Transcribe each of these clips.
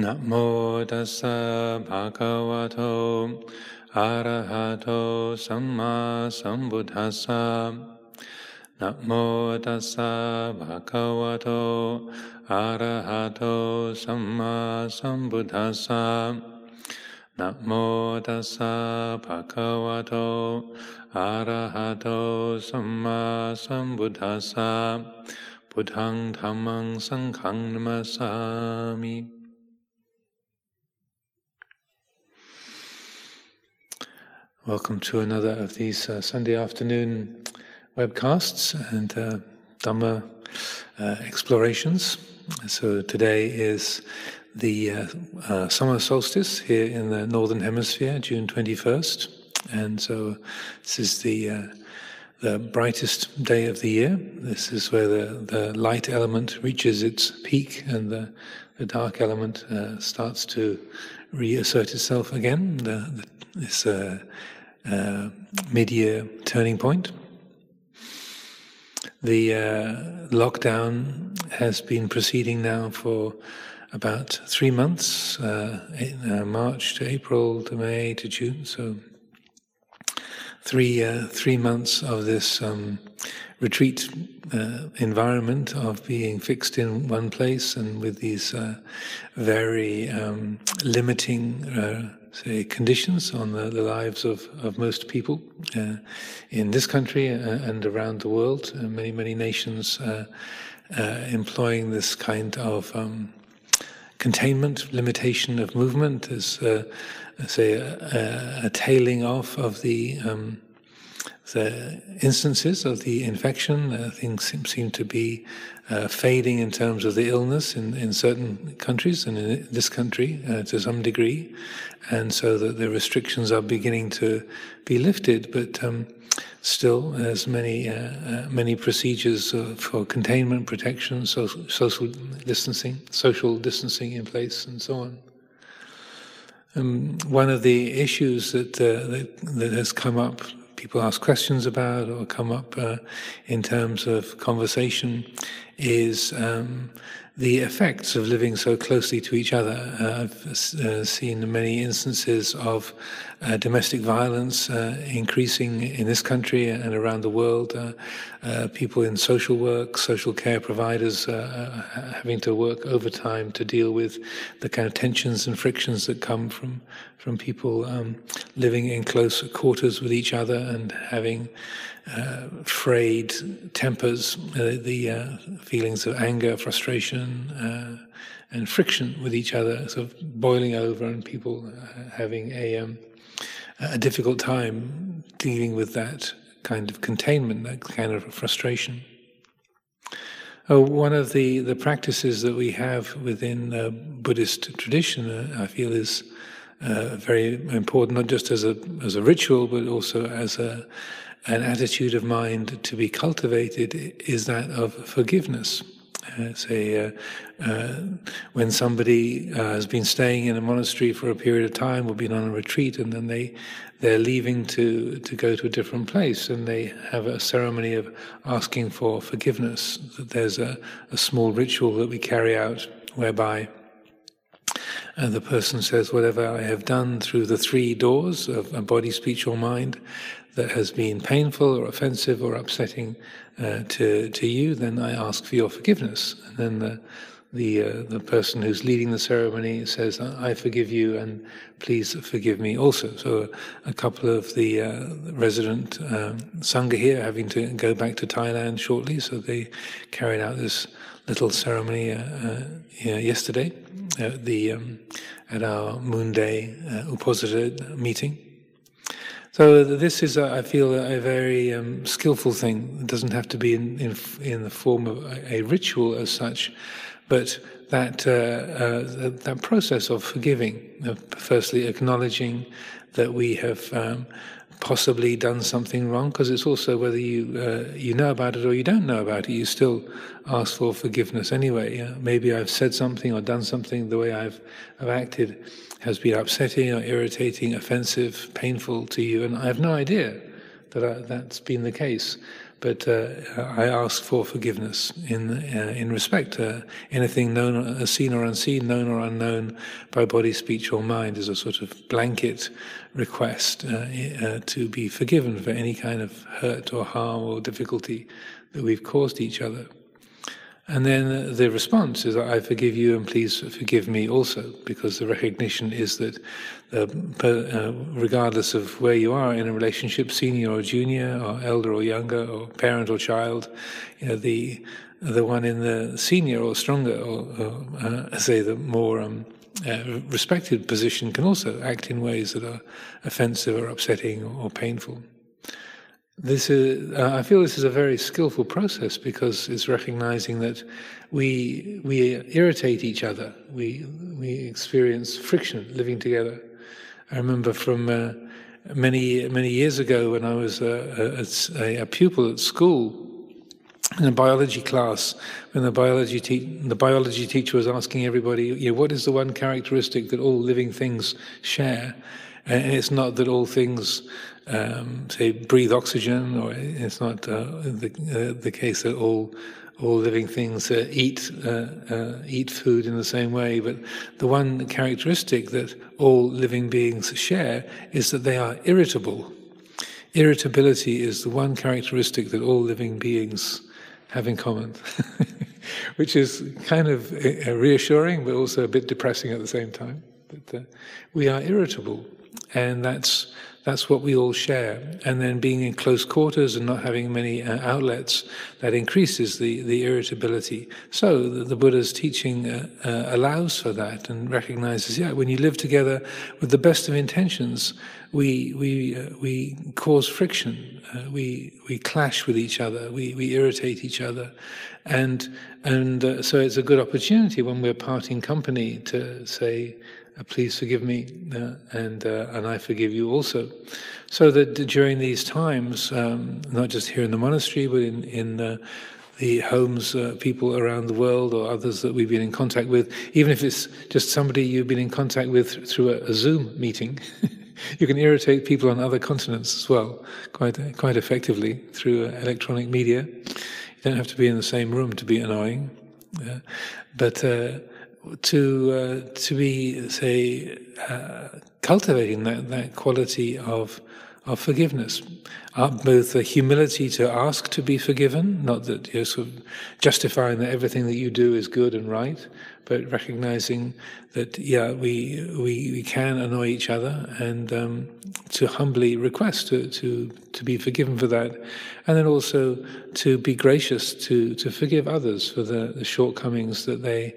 นะโมตัสสะภะคะวะโตอะระหะโตสัมมาสัมพุทธัสสะนะโมตัสสะภะคะวะโตอะระหะโตสัมมาสัมพุทธัสสะนะโมตัสสะภะคะวะโตอะระหะโตสัมมาสัมพุทธัสสะพุทธังธัมมังสังฆังนัมสสามิ Welcome to another of these uh, Sunday afternoon webcasts and uh, Dhamma uh, explorations. So today is the uh, uh, summer solstice here in the Northern Hemisphere, June 21st. And so this is the, uh, the brightest day of the year. This is where the, the light element reaches its peak and the, the dark element starts to reassert itself again. The, the, this uh, mid-year turning point. The uh, lockdown has been proceeding now for about three months, uh, in, uh, March to April to May to June. So three uh, three months of this um, retreat uh, environment of being fixed in one place and with these very um, limiting say, conditions on the, the lives of, of most people uh, in this country uh, and around the world. Uh, many, many nations uh, employing this kind of um, containment, limitation of movement, as, say, a, a, tailing off of the um, the instances of the infection, uh, things seem, seem, to be uh, fading in terms of the illness in, in certain countries and in this country uh, to some degree, and so that the restrictions are beginning to be lifted, but um, still there's many uh, uh, many procedures uh, for containment, protection, social, social distancing, social distancing in place, and so on. Um, one of the issues that, that, that has come up people ask questions about or come up uh, in terms of conversation is um, the effects of living so closely to each other. Uh, I've uh, seen many instances of uh, domestic violence uh, increasing in this country and around the world. Uh, uh, people in social work, social care providers having to work overtime to deal with the kind of tensions and frictions that come from from people um, living in close quarters with each other and having uh, frayed tempers, uh, the uh, feelings of anger, frustration, uh, and friction with each other, sort of boiling over, and people uh, having a, um, a difficult time dealing with that kind of containment, that kind of frustration. Oh, one of the, the practices that we have within the Buddhist tradition, I feel, is uh, very important, not just as a as a ritual, but also as a an attitude of mind to be cultivated is that of forgiveness. Uh, say, uh, uh, when somebody uh, has been staying in a monastery for a period of time or been on a retreat, and then they they're leaving to to go to a different place, and they have a ceremony of asking for forgiveness. There's a, a small ritual that we carry out whereby. Uh, the person says, Whatever I have done through the three doors of body, speech, or mind, that has been painful or offensive or upsetting uh, to to you, then I ask for your forgiveness. And then the the uh, the person who's leading the ceremony says, "I forgive you, and please forgive me also." So a couple of the uh, resident um, sangha here having to go back to Thailand shortly, so they carried out this little ceremony uh, uh, yesterday at the um, at our Moon Day uh, Uposatha meeting. So this is, I feel, a very um, skillful thing. It doesn't have to be in, in, in the form of a, ritual as such, but that uh, uh, that process of forgiving, of firstly acknowledging that we have um, possibly done something wrong, because it's also whether you uh, you know about it or you don't know about it, you still ask for forgiveness anyway. Yeah? Maybe I've said something or done something the way I've I've acted has been upsetting or irritating, offensive, painful to you, and I have no idea that I, that's been the case. but uh, I ask for forgiveness in uh, in respect to anything known, uh, seen or unseen, known or unknown by body, speech, or mind, as a sort of blanket request uh, uh, to be forgiven for any kind of hurt or harm or difficulty that we've caused each other. And then the response is, I forgive you and please forgive me also, because the recognition is that uh, uh, regardless of where you are in a relationship, senior or junior, or elder or younger, or parent or child, you know, the, the one in the senior or stronger, or, or uh, say the more um, uh, respected position can also act in ways that are offensive or upsetting or, or painful. This is, uh, I feel this is a very skillful process because it's recognizing that we we irritate each other. We we experience friction living together. I remember from uh, many many years ago when I was a, a, a, pupil at school in a biology class, when the biology te- the biology teacher was asking everybody, you know, what is the one characteristic that all living things share? And it's not that all things um, say breathe oxygen, or it's not uh, the, uh, the case that all all living things uh, eat uh, uh, eat food in the same way. But the one characteristic that all living beings share is that they are irritable. Irritability is the one characteristic that all living beings have in common, which is kind of uh, reassuring, but also a bit depressing at the same time. But we are irritable, and that's that's what we all share. And then being in close quarters and not having many uh, outlets, that increases the, the irritability. So the, the Buddha's teaching uh, uh, allows for that and recognizes, yeah, when you live together with the best of intentions, we, we, uh, we cause friction, uh, we, we clash with each other, we, we irritate each other. And, and uh, so it's a good opportunity when we're parting company to say, please forgive me, uh, and uh, and I forgive you also. So that during these times, um, not just here in the monastery, but in in uh, the homes, uh, people around the world, or others that we've been in contact with, even if it's just somebody you've been in contact with through a, a Zoom meeting. you can irritate people on other continents as well, quite quite effectively through uh, electronic media. You don't have to be in the same room to be annoying, but to uh, to be say uh, cultivating that that quality of of forgiveness, uh, both the humility to ask to be forgiven, not that you're sort of justifying that everything that you do is good and right, but recognizing that yeah we we, we can annoy each other and um, to humbly request to, to to be forgiven for that, and then also to be gracious to to forgive others for the, the shortcomings that they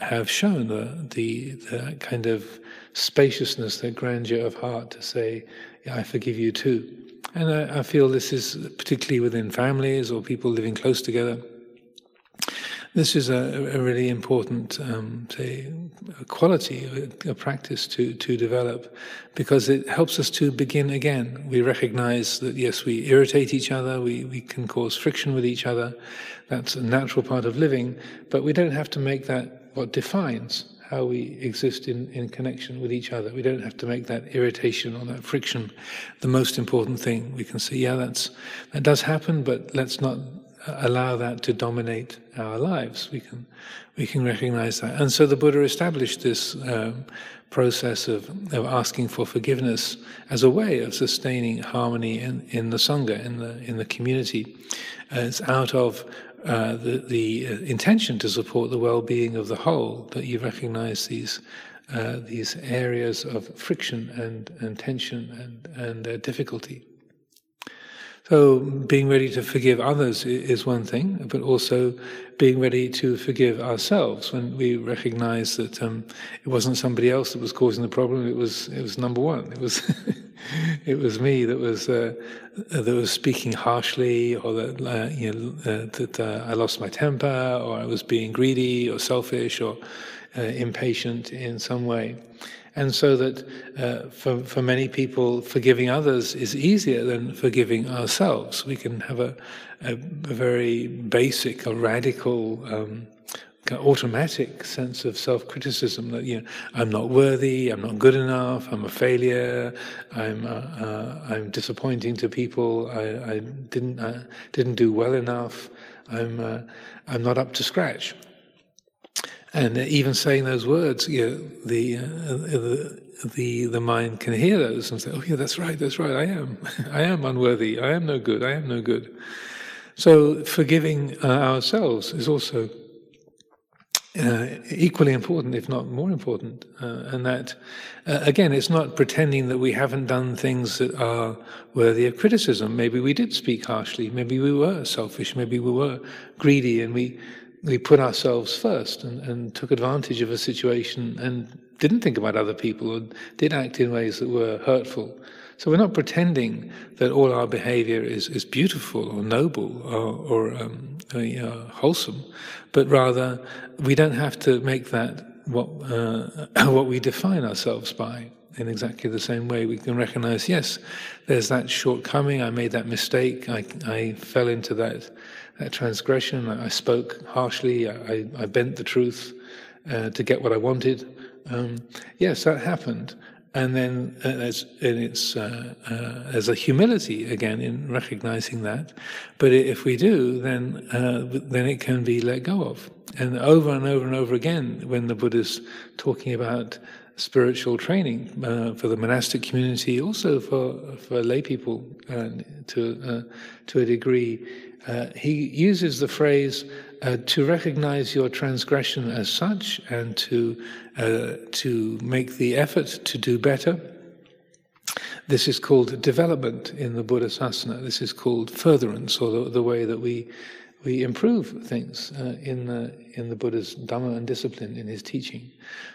have shown the, the, the kind of spaciousness, the grandeur of heart to say, yeah, I forgive you too. And I, I, feel this is particularly within families or people living close together. This is a, a really important, um, say, quality, a, a, practice to, to develop because it helps us to begin again. We recognize that, yes, we irritate each other, we, we can cause friction with each other. That's a natural part of living, but we don't have to make that what defines how we exist in, in connection with each other. We don't have to make that irritation or that friction the most important thing. We can say, yeah, that's that does happen, but let's not allow that to dominate our lives. We can we can recognize that. And so the Buddha established this um, process of, of asking for forgiveness as a way of sustaining harmony in, in the sangha, in the in the community. Uh, it's out of uh, the, the uh, intention to support the well-being of the whole, that you recognize these uh, these areas of friction and, and tension and, and uh, difficulty. So, being ready to forgive others is one thing, but also being ready to forgive ourselves when we recognize that um, it wasn't somebody else that was causing the problem. It was it was number one. It was it was me that was uh, that was speaking harshly, or that uh, you know uh, that uh, I lost my temper, or I was being greedy, or selfish, or uh, impatient in some way. And so that uh, for, for many people, forgiving others is easier than forgiving ourselves. We can have a, a, a very basic, a radical um, automatic sense of self-criticism that you know I'm not worthy, I'm not good enough, I'm a failure, I'm uh, uh, I'm disappointing to people, I, I didn't uh, didn't do well enough, I'm uh, I'm not up to scratch. And even saying those words, you know, the, uh, the the the mind can hear those and say, "Oh yeah, that's right, that's right. I am, I am unworthy. I am no good. I am no good." So forgiving uh, ourselves is also uh, equally important, if not more important. Uh, and that, uh, again, it's not pretending that we haven't done things that are worthy of criticism. Maybe we did speak harshly. Maybe we were selfish. Maybe we were greedy, and we we put ourselves first and, and took advantage of a situation and didn't think about other people or did act in ways that were hurtful. So we're not pretending that all our behavior is, is beautiful or noble or, or um, uh, wholesome, but rather we don't have to make that what, uh, what we define ourselves by in exactly the same way. We can recognize, yes, there's that shortcoming, I made that mistake, I, I fell into that, that transgression, I, spoke harshly, I, I, bent the truth uh, to get what I wanted. Um, yes, that happened and then uh, as, and it's uh, uh, as a humility again in recognizing that. But if we do, then uh, then it can be let go of. And over and over and over again, when the Buddha's talking about spiritual training uh, for the monastic community, also for for lay people uh, to to a degree, he uses the phrase uh, to recognize your transgression as such and to uh, to make the effort to do better. This is called development in the Buddha Sasana. This is called furtherance, or the, the way that we we improve things uh, in the in the Buddha's Dhamma and discipline in his teaching,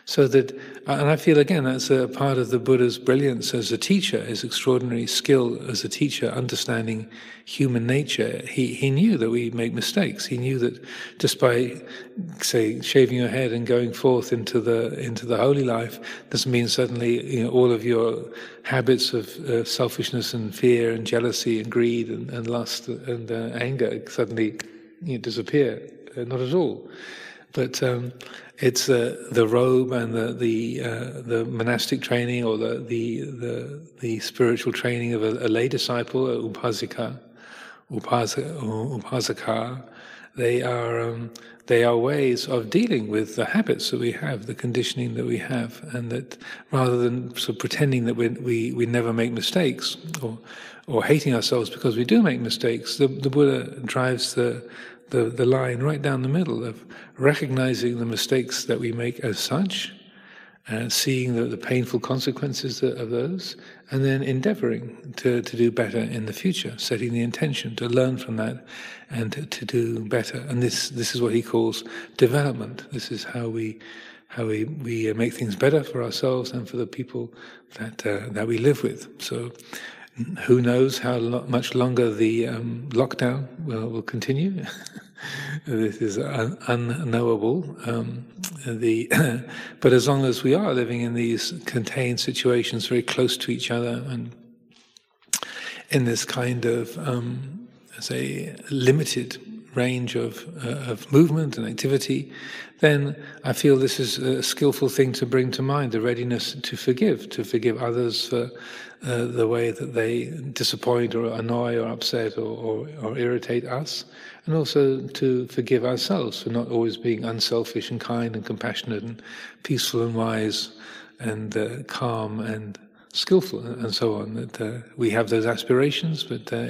so that and I feel again that's a part of the Buddha's brilliance as a teacher, his extraordinary skill as a teacher, understanding human nature. He he knew that we make mistakes. He knew that just by say shaving your head and going forth into the into the holy life doesn't mean suddenly you know all of your habits of uh, selfishness and fear and jealousy and greed and, and lust and uh, anger suddenly you know, disappear. Uh, not at all. But um, it's uh, the robe and the the, uh, the monastic training or the, the the the, spiritual training of a, a lay disciple, a upasika, upasika, upasika. They are um, they are ways of dealing with the habits that we have, the conditioning that we have, and that rather than sort of pretending that we we, we never make mistakes or or hating ourselves because we do make mistakes, the, the Buddha drives the the, the line right down the middle of recognizing the mistakes that we make as such, and seeing the, the painful consequences of those, and then endeavoring to, to do better in the future, setting the intention to learn from that and to, to do better. And this, this is what he calls development. This is how we how we, we make things better for ourselves and for the people that uh, that we live with. So who knows how lo- much longer the um, lockdown will, will continue? this is un- unknowable. Um, the, but as long as we are living in these contained situations, very close to each other, and in this kind of, um, say, limited range of, uh, of movement and activity, then I feel this is a skillful thing to bring to mind the readiness to forgive, to forgive others for uh, the way that they disappoint or annoy or upset or, or, or, irritate us, and also to forgive ourselves for not always being unselfish and kind and compassionate and peaceful and wise and uh, calm and skillful and so on. That uh, we have those aspirations, but uh,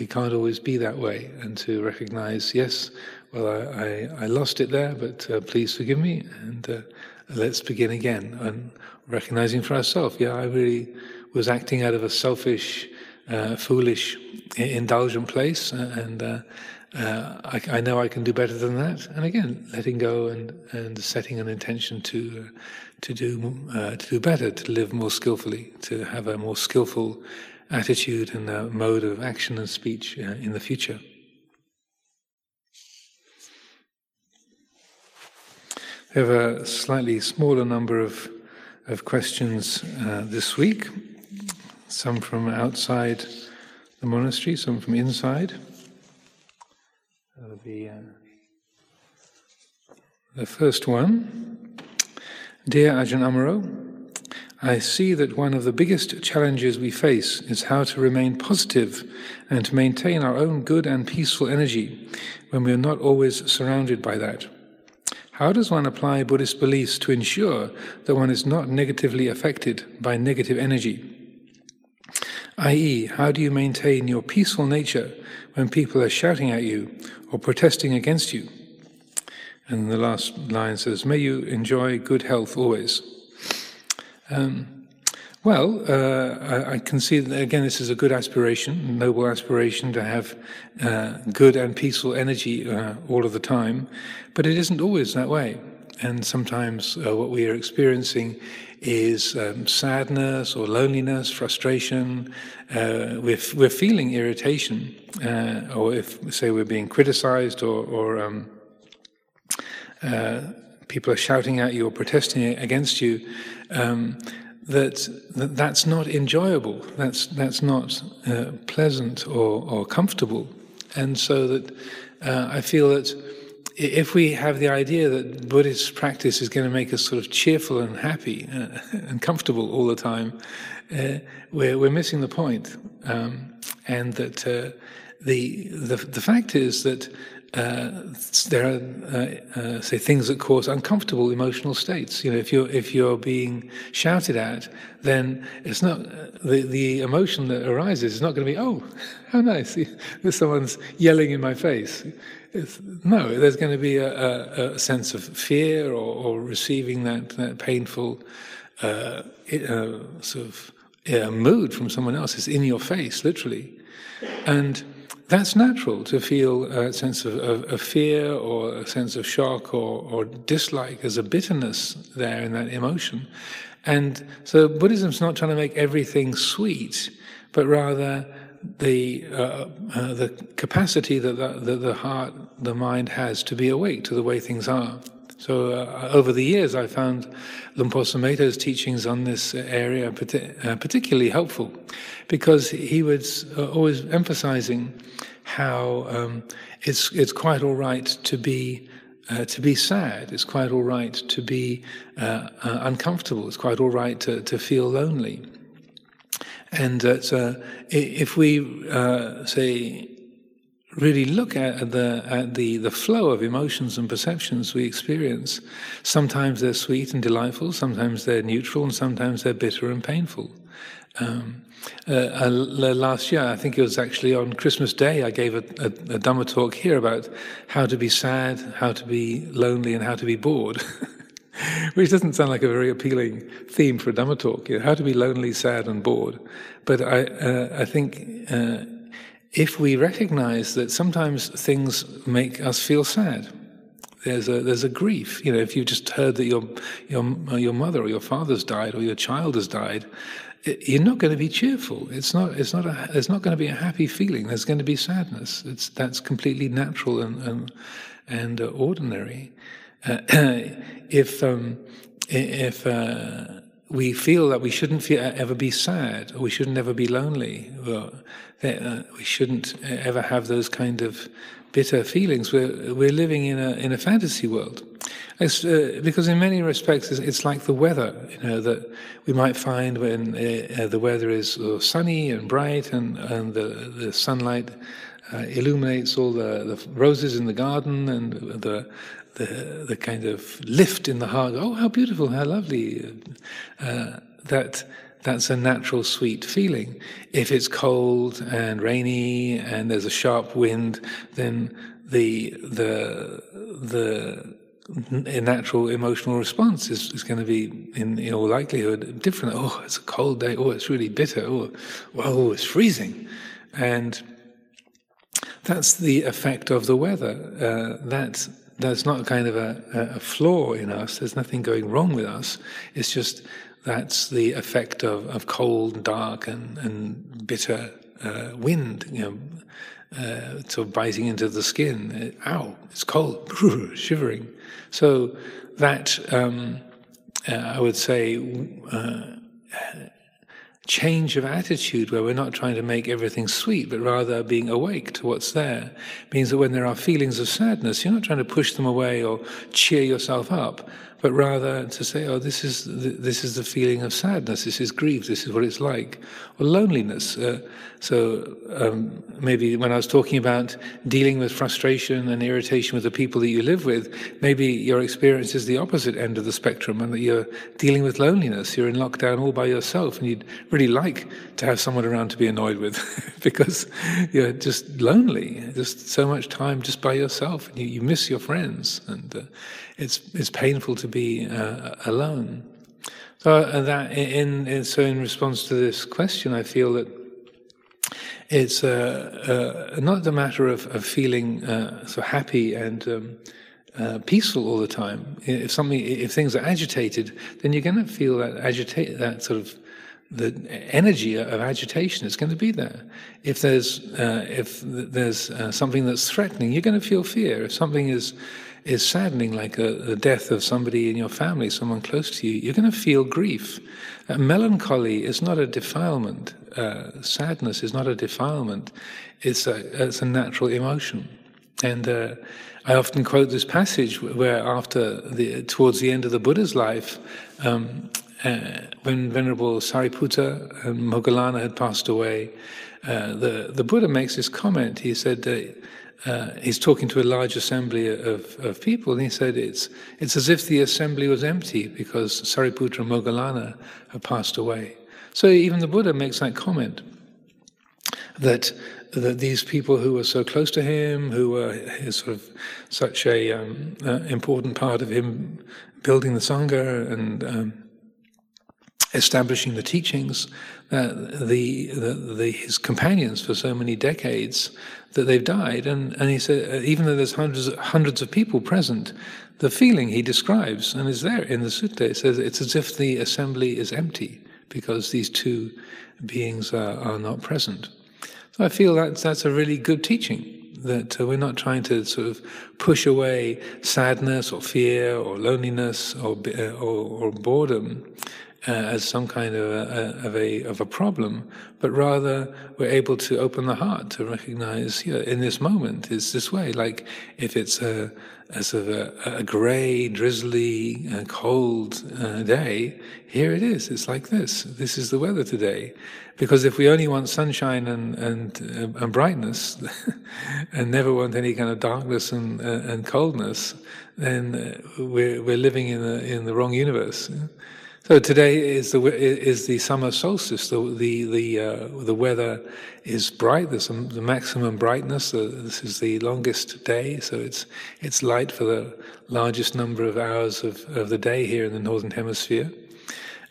we can't always be that way. And to recognize, yes, well, I, I, I lost it there, but uh, please forgive me, and uh, let's begin again. And recognizing for ourselves, yeah, I really was acting out of a selfish, uh, foolish, indulgent place, uh, and uh, uh, I, I, know I can do better than that. And again, letting go and, and setting an intention to to do to do better, to live more skillfully, to have a more skillful attitude and mode of action and speech in the future. We have a slightly smaller number of of questions this week some from outside the monastery, some from inside. Be uh, The first one Dear Ajahn Amaro, I see that one of the biggest challenges we face is how to remain positive and to maintain our own good and peaceful energy when we are not always surrounded by that. How does one apply Buddhist beliefs to ensure that one is not negatively affected by negative energy? i.e., how do you maintain your peaceful nature when people are shouting at you or protesting against you? And the last line says, May you enjoy good health always. Um, well, uh, I, I, can see that again, this is a good aspiration, noble aspiration to have uh, good and peaceful energy uh, all of the time, but it isn't always that way. And sometimes uh, what we are experiencing is um, sadness or loneliness, frustration. Uh, we're, we're feeling irritation, uh, or if, say, we're being criticized or, or um, people are shouting at you or protesting against you. Um, that, that that's not enjoyable, that's, that's not uh, pleasant or, or comfortable. And so that uh, I feel that if we have the idea that Buddhist practice is going to make us sort of cheerful and happy uh, and comfortable all the time, uh, we're, we're missing the point. Um, and that uh, the, the, the fact is that uh, there are, uh, uh, say, things that cause uncomfortable emotional states. You know, if you're if you're being shouted at, then it's not the the emotion that arises is not going to be, oh, how nice, someone's yelling in my face. It's, no, there's going to be a, a, a sense of fear or, or receiving that that painful uh, uh, sort of mood from someone else. It's in your face, literally, and that's natural to feel a sense of, of, of, fear or a sense of shock or, or dislike. There's a bitterness there in that emotion. And so Buddhism's not trying to make everything sweet, but rather the uh, uh, the capacity that the, that the heart, the mind has to be awake to the way things are. So uh, over the years, I found Luang Por Sumedho's teachings on this area uh, particularly helpful, because he was uh, always emphasizing how um, it's it's quite all right to be uh, to be sad. It's quite all right to be uh, uh, uncomfortable. It's quite all right to, to feel lonely. And that uh, if we uh, say really look at the at the the flow of emotions and perceptions we experience, sometimes they're sweet and delightful. Sometimes they're neutral, and sometimes they're bitter and painful. Um, uh, last year, I think it was actually on Christmas Day, I gave a, a, a Dhamma talk here about how to be sad, how to be lonely, and how to be bored. Which doesn't sound like a very appealing theme for a Dhamma talk, you know, how to be lonely, sad, and bored. But I, uh, I think uh, if we recognize that sometimes things make us feel sad, there's a there's a grief. You know, if you've just heard that your your your mother or your father's died or your child has died, you're not going to be cheerful. It's not. It's not. A, there's not going to be a happy feeling. There's going to be sadness. It's that's completely natural and and, and uh, ordinary. Uh, if um, if uh, we feel that we shouldn't feel, ever be sad or we shouldn't ever be lonely, well, uh, we shouldn't ever have those kind of bitter feelings. We're we're living in a in a fantasy world. Uh, because in many respects, it's, it's, like the weather, you know, that we might find when uh, uh the weather is sunny and bright and, and the, the sunlight uh, illuminates all the, the roses in the garden and the, the, the kind of lift in the heart. Oh, how beautiful, how lovely. Uh, that that's a natural sweet feeling. If it's cold and rainy and there's a sharp wind, then the the the a natural emotional response is, is going to be, in, in all likelihood, different. Oh, it's a cold day. Oh, it's really bitter. Oh, whoa, it's freezing. And that's the effect of the weather. Uh, that's, that's not kind of a, a, flaw in us. There's nothing going wrong with us. It's just that's the effect of, of cold, dark, and, and bitter uh, wind, you know, uh, sort of biting into the skin. Ow, it's cold, shivering. So that, um, uh, I would say, uh, change of attitude where we're not trying to make everything sweet, but rather being awake to what's there means that when there are feelings of sadness, you're not trying to push them away or cheer yourself up, but rather to say, oh, this is the, this is the feeling of sadness, this is grief, this is what it's like, or loneliness. Uh, so um, maybe when I was talking about dealing with frustration and irritation with the people that you live with, maybe your experience is the opposite end of the spectrum, and that you're dealing with loneliness. You're in lockdown all by yourself, and you'd really like to have someone around to be annoyed with, because you're just lonely, just so much time just by yourself, and you, you miss your friends, and uh, it's it's painful to be uh, alone. So that in, in, so in response to this question, I feel that it's uh, uh, not the matter of, of feeling uh, so happy and um, uh, peaceful all the time. If something, if things are agitated, then you're going to feel that agitate, that sort of the energy of agitation is going to be there. If there's uh, if there's uh, something that's threatening, you're going to feel fear. If something is is saddening, like a, the death of somebody in your family, someone close to you, you're going to feel grief. Uh, melancholy is not a defilement. Uh, sadness is not a defilement. It's a, it's a natural emotion. And uh, I often quote this passage where, after the, towards the end of the Buddha's life, um, uh, when Venerable Sariputta and Moggallana had passed away, uh, the, the Buddha makes this comment. He said, uh, he's talking to a large assembly of, of people, and he said it's, it's as if the assembly was empty because Sariputra and Moggallana have passed away. So even the Buddha makes that comment that that these people who were so close to him, who were his sort of such a um, uh, important part of him building the sangha and um, establishing the teachings, uh, the, the, the, his companions for so many decades, that they've died. And, and he said, uh, even though there's hundreds, hundreds of people present, the feeling he describes and is there in the sutta, it says it's as if the assembly is empty because these two beings are, are not present. So I feel that's, that's a really good teaching that uh, we're not trying to sort of push away sadness or fear or loneliness or, uh, or, or boredom uh, as some kind of a, of a of a problem, but rather we're able to open the heart to recognize, yeah, in this moment it's this way. Like if it's a a sort of a, a grey, drizzly, uh, cold uh, day, here it is. It's like this. This is the weather today. Because if we only want sunshine and and, uh, and brightness, and never want any kind of darkness and uh, and coldness, then uh, we're we're living in the in the wrong universe. So today is the is the summer solstice. The the the, uh, the weather is bright. There's the maximum brightness. Uh, this is the longest day, so it's it's light for the largest number of hours of, of the day here in the northern hemisphere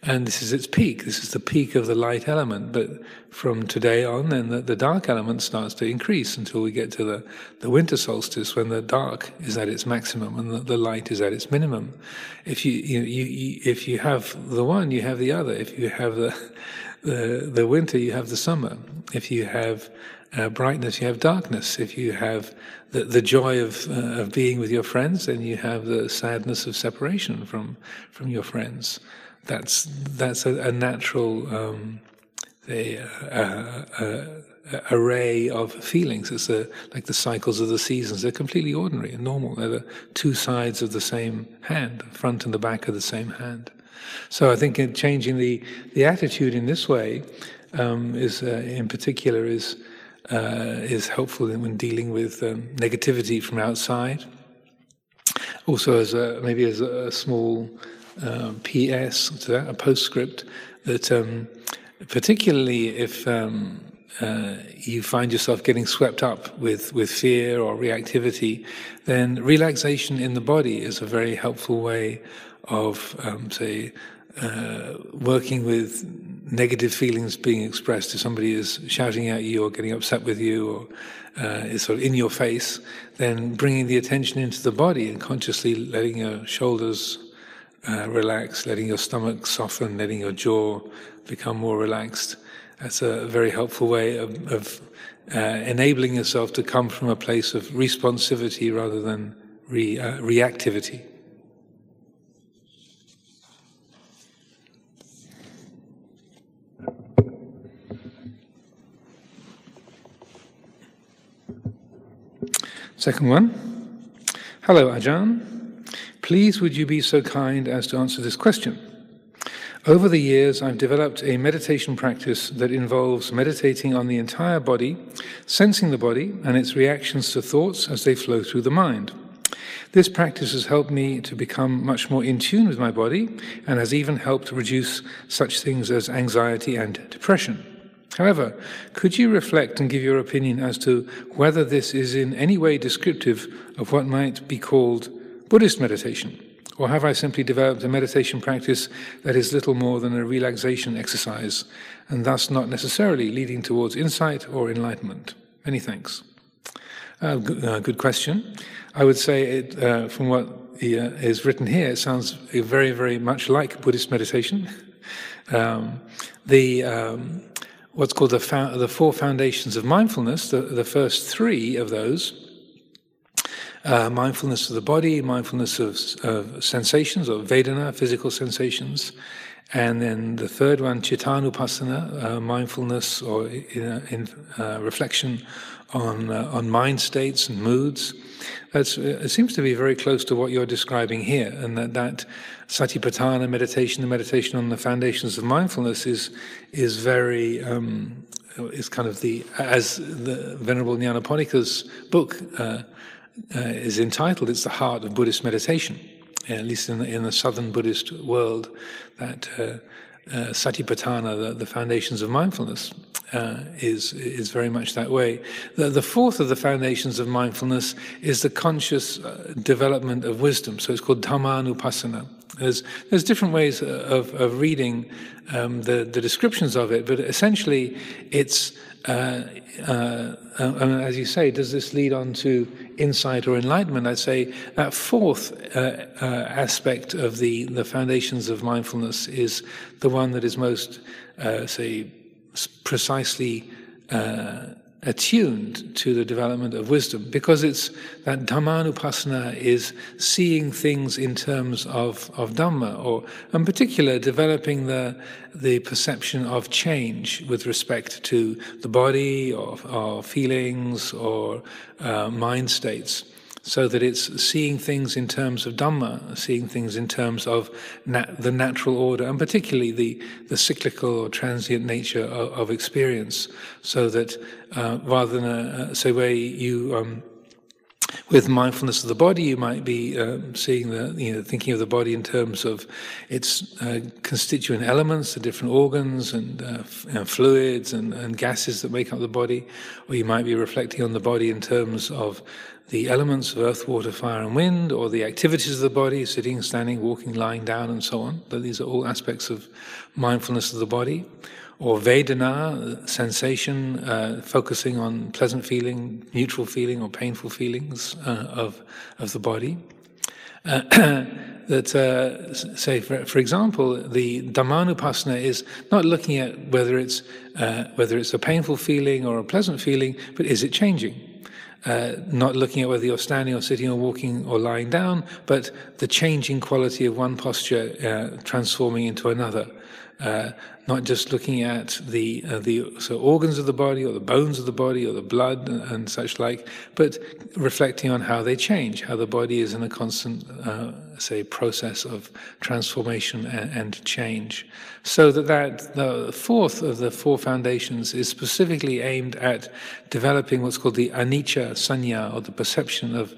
and this is its peak. This is the peak of the light element. But from today on, then the, the, dark element starts to increase until we get to the, the winter solstice, when the dark is at its maximum and the, the light is at its minimum. If you, you, you, if you have the one, you have the other. If you have the the, the winter, you have the summer. If you have uh, brightness, you have darkness. If you have the, the joy of, uh, of being with your friends, then you have the sadness of separation from, from your friends that's that's a, a natural um, a, a, array of feelings. It's like the cycles of the seasons. They're completely ordinary and normal. They're the two sides of the same hand, the front and the back of the same hand. So I think in changing the, the attitude in this way um, is, uh, in particular, is uh, is helpful when dealing with um, negativity from outside. Also, as a, maybe as a small um, PS to that, a postscript that um, particularly if um, uh, you find yourself getting swept up with, with fear or reactivity, then relaxation in the body is a very helpful way of, um, say, uh, working with negative feelings being expressed. If somebody is shouting at you or getting upset with you or uh, is sort of in your face, then bringing the attention into the body and consciously letting your shoulders uh, relax, letting your stomach soften, letting your jaw become more relaxed. That's a very helpful way of, of uh, enabling yourself to come from a place of responsivity rather than re, uh, reactivity. Second one. Hello, Ajahn. Please would you be so kind as to answer this question? Over the years, I've developed a meditation practice that involves meditating on the entire body, sensing the body and its reactions to thoughts as they flow through the mind. This practice has helped me to become much more in tune with my body and has even helped reduce such things as anxiety and depression. However, could you reflect and give your opinion as to whether this is in any way descriptive of what might be called Buddhist meditation? Or have I simply developed a meditation practice that is little more than a relaxation exercise and thus not necessarily leading towards insight or enlightenment? Many thanks. Uh, good, uh, good, question. I would say, it, uh, from what uh, is written here, it sounds very, very much like Buddhist meditation. um, the um, what's called the, the four foundations of mindfulness, the, the first three of those uh, mindfulness of the body, mindfulness of, of sensations or Vedana, physical sensations. And then the third one, Chittanupassana, uh, mindfulness or in, in uh, reflection on, uh, on mind states and moods. That's, uh, it seems to be very close to what you're describing here, and that, that satipatthana meditation, the meditation on the foundations of mindfulness, is, is very, um, is kind of the, as the Venerable Nyanaponika's book uh, uh, is entitled, it's the heart of Buddhist meditation, at least in the, in the southern Buddhist world, that uh, uh, Satipatthana, the, the, foundations of mindfulness, uh, is is very much that way. The, the, fourth of the foundations of mindfulness is the conscious uh, development of wisdom. So it's called Dhammanupassana. There's there's different ways of of reading um, the the descriptions of it, but essentially it's uh, uh, uh, as you say, does this lead on to insight or enlightenment? I'd say that fourth uh, uh, aspect of the, the foundations of mindfulness is the one that is most, uh, say, precisely attuned to the development of wisdom because it's that Dhammanupassana is seeing things in terms of, of Dhamma, or in particular developing the, the perception of change with respect to the body or, or feelings or uh, mind states so that it's seeing things in terms of Dhamma, seeing things in terms of nat- the natural order, and particularly the, the cyclical or transient nature of, of experience, so that uh, rather than, a, say, where you um, with mindfulness of the body, you might be uh, seeing the, you know, thinking of the body in terms of its uh, constituent elements, the different organs and, uh, fluids and, and, gases that make up the body, or you might be reflecting on the body in terms of the elements of earth, water, fire, and wind, or the activities of the body, sitting, standing, walking, lying down, and so on. But these are all aspects of mindfulness of the body. Or Vedana, sensation, uh, focusing on pleasant feeling, neutral feeling, or painful feelings uh, of, of the body. Uh, that, uh, say, for, for, example, the Dhammanupassana is not looking at whether it's, uh, whether it's a painful feeling or a pleasant feeling, but is it changing? Uh, not looking at whether you're standing or sitting or walking or lying down, but the changing quality of one posture uh, transforming into another. Uh, not just looking at the uh, the so organs of the body or the bones of the body or the blood and, and, such like, but reflecting on how they change, how the body is in a constant, say, process of transformation and, and, change. So that that the fourth of the four foundations is specifically aimed at developing what's called the anicca sañña or the perception of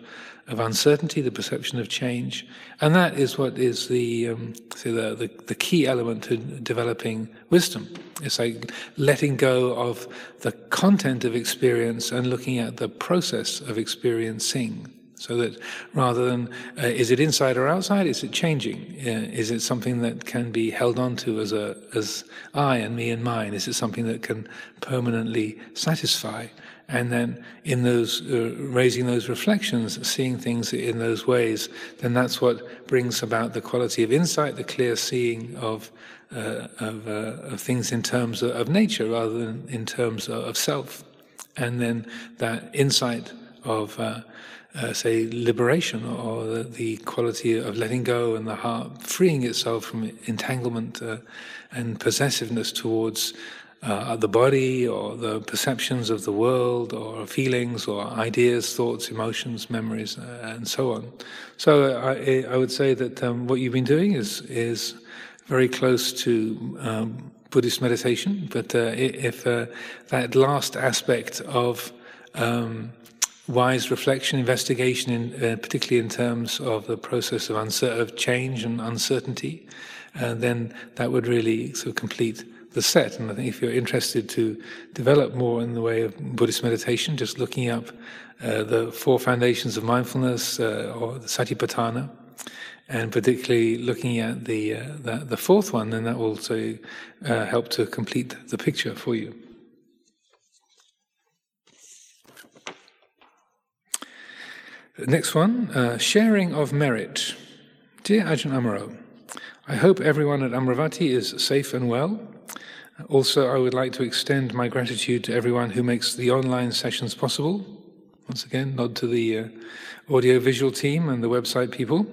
of uncertainty, the perception of change, and that is what is the um, the, the, the key element to developing wisdom. It's like letting go of the content of experience and looking at the process of experiencing. So that rather than uh, is it inside or outside, is it changing? Uh, is it something that can be held on to as a as I and me and mine? Is it something that can permanently satisfy? and then in those uh, raising those reflections seeing things in those ways then that's what brings about the quality of insight the clear seeing of uh, of, uh, of, things in terms of, of, nature rather than in terms of, of, self and then that insight of uh, uh, say liberation or the, the, quality of letting go and the heart freeing itself from entanglement uh, and possessiveness towards uh, the body or the perceptions of the world or feelings or ideas, thoughts, emotions, memories, uh, and so on. So I, I would say that um, what you've been doing is is very close to um, Buddhist meditation, but uh, if uh, that last aspect of um, wise reflection, investigation, in, uh, particularly in terms of the process of, uncer- of change and uncertainty, uh, then that would really sort of complete the set. And I think if you're interested to develop more in the way of Buddhist meditation, just looking up uh, the four foundations of mindfulness uh, or the Satipatthana, and particularly looking at the, uh, the, the fourth one, then that will also uh, help to complete the picture for you. Next one, uh, sharing of merit. Dear Ajahn Amaro, I hope everyone at Amaravati is safe and well. Also, I would like to extend my gratitude to everyone who makes the online sessions possible. Once again, nod to the uh, audio-visual team and the website people.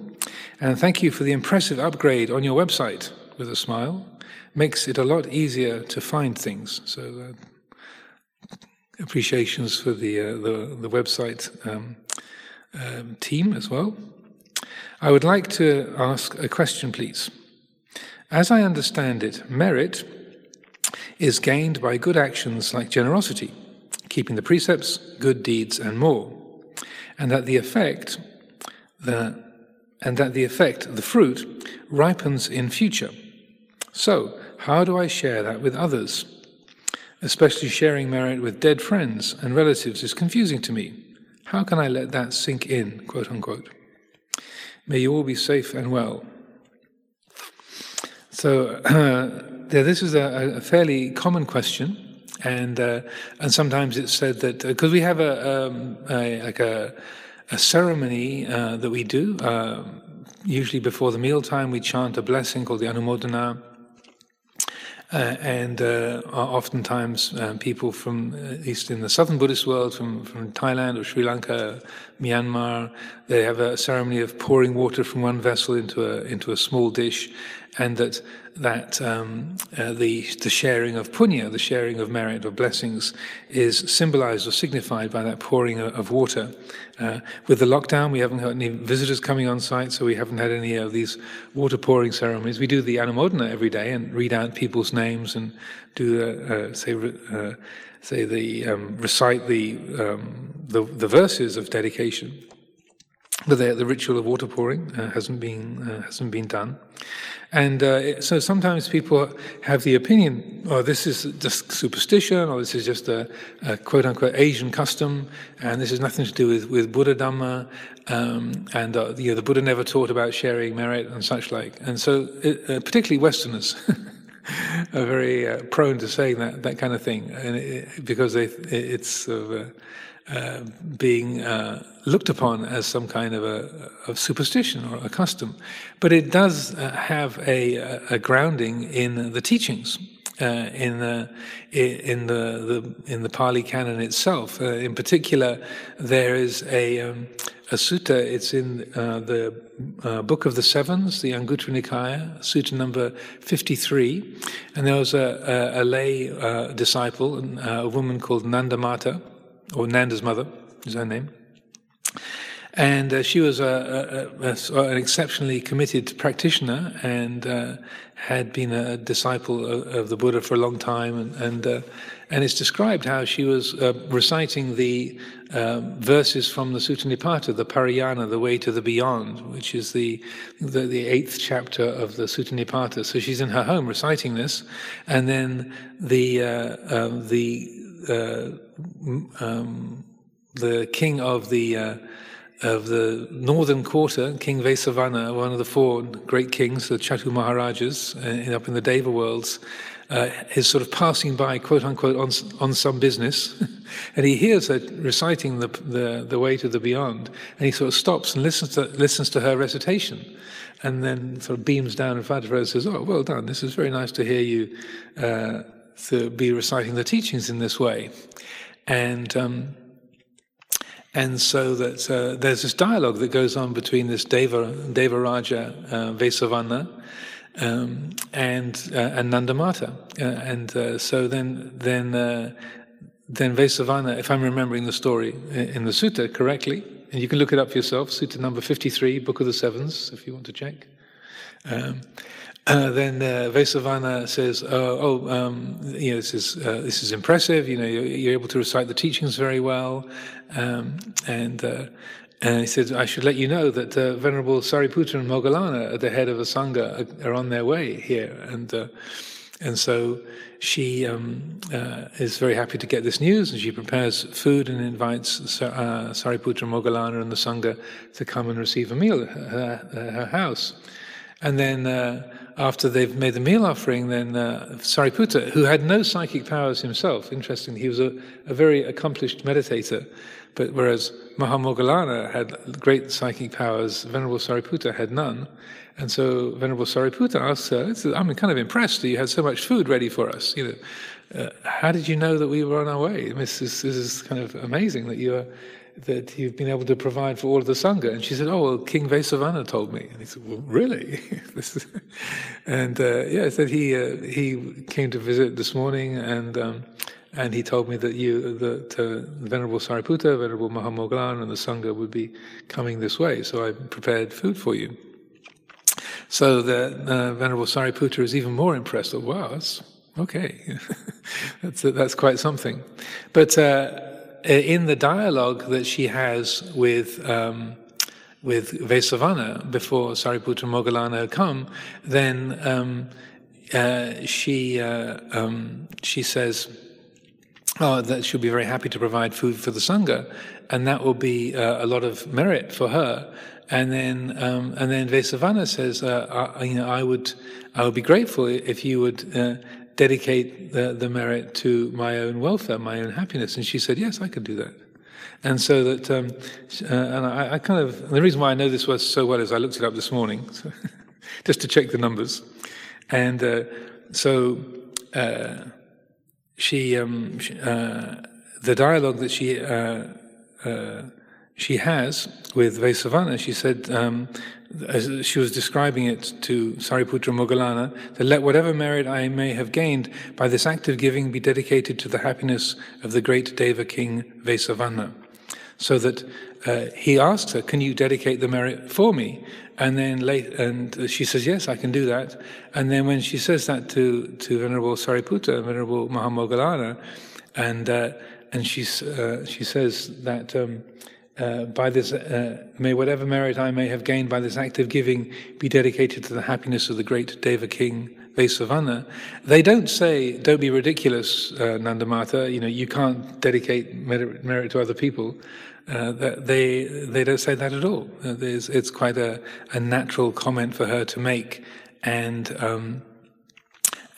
And thank you for the impressive upgrade on your website, with a smile. Makes it a lot easier to find things. So, uh, appreciations for the, uh, the, the, website um, um, team as well. I would like to ask a question, please. As I understand it, merit is gained by good actions like generosity, keeping the precepts, good deeds, and more, and that the effect, the, and that the effect, the fruit, ripens in future. So, how do I share that with others? Especially sharing merit with dead friends and relatives is confusing to me. How can I let that sink in, quote unquote? May you all be safe and well. So, uh, this is a, a, fairly common question, and uh, and sometimes it's said that because uh, we have a, um, a, like a, a ceremony uh, that we do. Uh, usually before the mealtime, we chant a blessing called the Anumodana, and uh, oftentimes um, people from, at uh, least in the southern Buddhist world, from, from Thailand or Sri Lanka, Myanmar, they have a ceremony of pouring water from one vessel into a, into a small dish, and that that um, uh, the the sharing of punya, the sharing of merit or blessings, is symbolized or signified by that pouring of, water. Uh, with the lockdown, we haven't had any visitors coming on site, so we haven't had any of these water pouring ceremonies. We do the anumodana every day and read out people's names and do uh, uh say uh, say the um, recite the, um, the the verses of dedication. But the, the ritual of water pouring uh, hasn't been hasn't been done. And uh, so sometimes people have the opinion, oh, this is just superstition, or this is just a, a quote unquote Asian custom, and this has nothing to do with, with Buddha Dhamma, um, and uh, you know, the Buddha never taught about sharing merit and such like. And so, it, uh, particularly Westerners. are very uh, prone to saying that that kind of thing, and it, because they, it's sort of, uh, being uh, looked upon as some kind of a of superstition or a custom, but it does uh, have a, a, grounding in the teachings, uh, in the in the, the, in the Pali Canon itself. Uh, in particular, there is a um, a sutta. It's in the Book of the Sevens, the Anguttara Nikaya, sutta number fifty-three, and there was a, a, a lay disciple, a woman called Nandamata or Nanda's mother is her name. And uh, she was a, a, a, an exceptionally committed practitioner and uh, had been a disciple of, of, the Buddha for a long time. And, and, uh, and it's described how she was uh, reciting the um, verses from the Sutta Nipata, the Parayana, the way to the beyond, which is the, the, the eighth chapter of the Sutta Nipata. So she's in her home reciting this. And then the, uh, the uh, um, the king of the uh, of the northern quarter, King Vesavana, one of the four great kings, the Chatu Maharajas, uh, up in the Deva worlds, uh, is sort of passing by, quote unquote, on, on some business, and he hears her reciting the, the, the way to the beyond, and he sort of stops and listens to, listens to her recitation, and then sort of beams down in front of her and says, "Oh, well done. This is very nice to hear you." Uh, to be reciting the teachings in this way. And um, and so that uh, there's this dialogue that goes on between this Deva, Deva Raja uh, Vesavana um, and uh, and Nandamata, uh, and uh, so then then uh, then Vesavana, if I'm remembering the story in the sutta correctly, and you can look it up for yourself, sutta number 53, Book of the Sevens, if you want to check. Um, uh, then uh, Vesavana says, "Oh, oh um, you know, this is uh, this is impressive. You know, you're, you're, able to recite the teachings very well." Um, and uh, and he said, "I should let you know that uh, Venerable Sariputta and Moggallana, at the head of a sangha, are, are on their way here." And uh, and so she um, is very happy to get this news, and she prepares food and invites Sariputta, Moggallana, and the sangha to come and receive a meal at her, her house. And then uh, after they've made the meal offering, then uh, Sariputta, who had no psychic powers himself, interesting, he was a, a very accomplished meditator, but whereas Mahamoggallana had great psychic powers, Venerable Sariputta had none. And so Venerable Sariputta asked I'm kind of impressed that you had so much food ready for us. You know, uh, how did you know that we were on our way? This is, this is kind of amazing that you are that you've been able to provide for all of the Sangha. And she said, Oh, well, King Vesavana told me. And he said, Well, really? and uh, yeah, said he, uh, he came to visit this morning and, um, and he told me that you, that uh, Venerable Sariputta, Venerable Mahamoggallana, and the Sangha would be coming this way. So I prepared food for you. So the uh, Venerable Sariputta is even more impressed. Oh, wow, that's okay. that's, that's quite something. But uh, in the dialogue that she has with um, with Vesavana before Sariputta and Moggallana come, then um, uh, she uh, um, she says, "Oh, that she'll be very happy to provide food for the sangha, and that will be uh, a lot of merit for her." And then um, and then Vesavana says, uh, I, "You know, I would I would be grateful if you would." Dedicate the, the merit to my own welfare, my own happiness? And she said, Yes, I could do that. And so that, um, uh, and I, I, kind of, the reason why I know this was so well is I looked it up this morning, so just to check the numbers. And uh, so uh, she, um, she uh, the dialogue that she uh, uh, she has with Vesavana, she said, um, as she was describing it to Sariputta Moggallana, that let whatever merit I may have gained by this act of giving be dedicated to the happiness of the great Deva king Vesavana. So that uh, he asked her, Can you dedicate the merit for me? And then late, and she says, Yes, I can do that. And then when she says that to, to Venerable Sariputta, Venerable Mahamoggallana, and, uh, and she's, uh, she says that. Um, uh, by this, uh, may whatever merit I may have gained by this act of giving be dedicated to the happiness of the great Deva king Vesavana. They don't say, don't be ridiculous, uh, Nandamata, you know, you can't dedicate merit, to other people. Uh, they, they don't say that at all. Uh, it's quite a, a, natural comment for her to make. And um,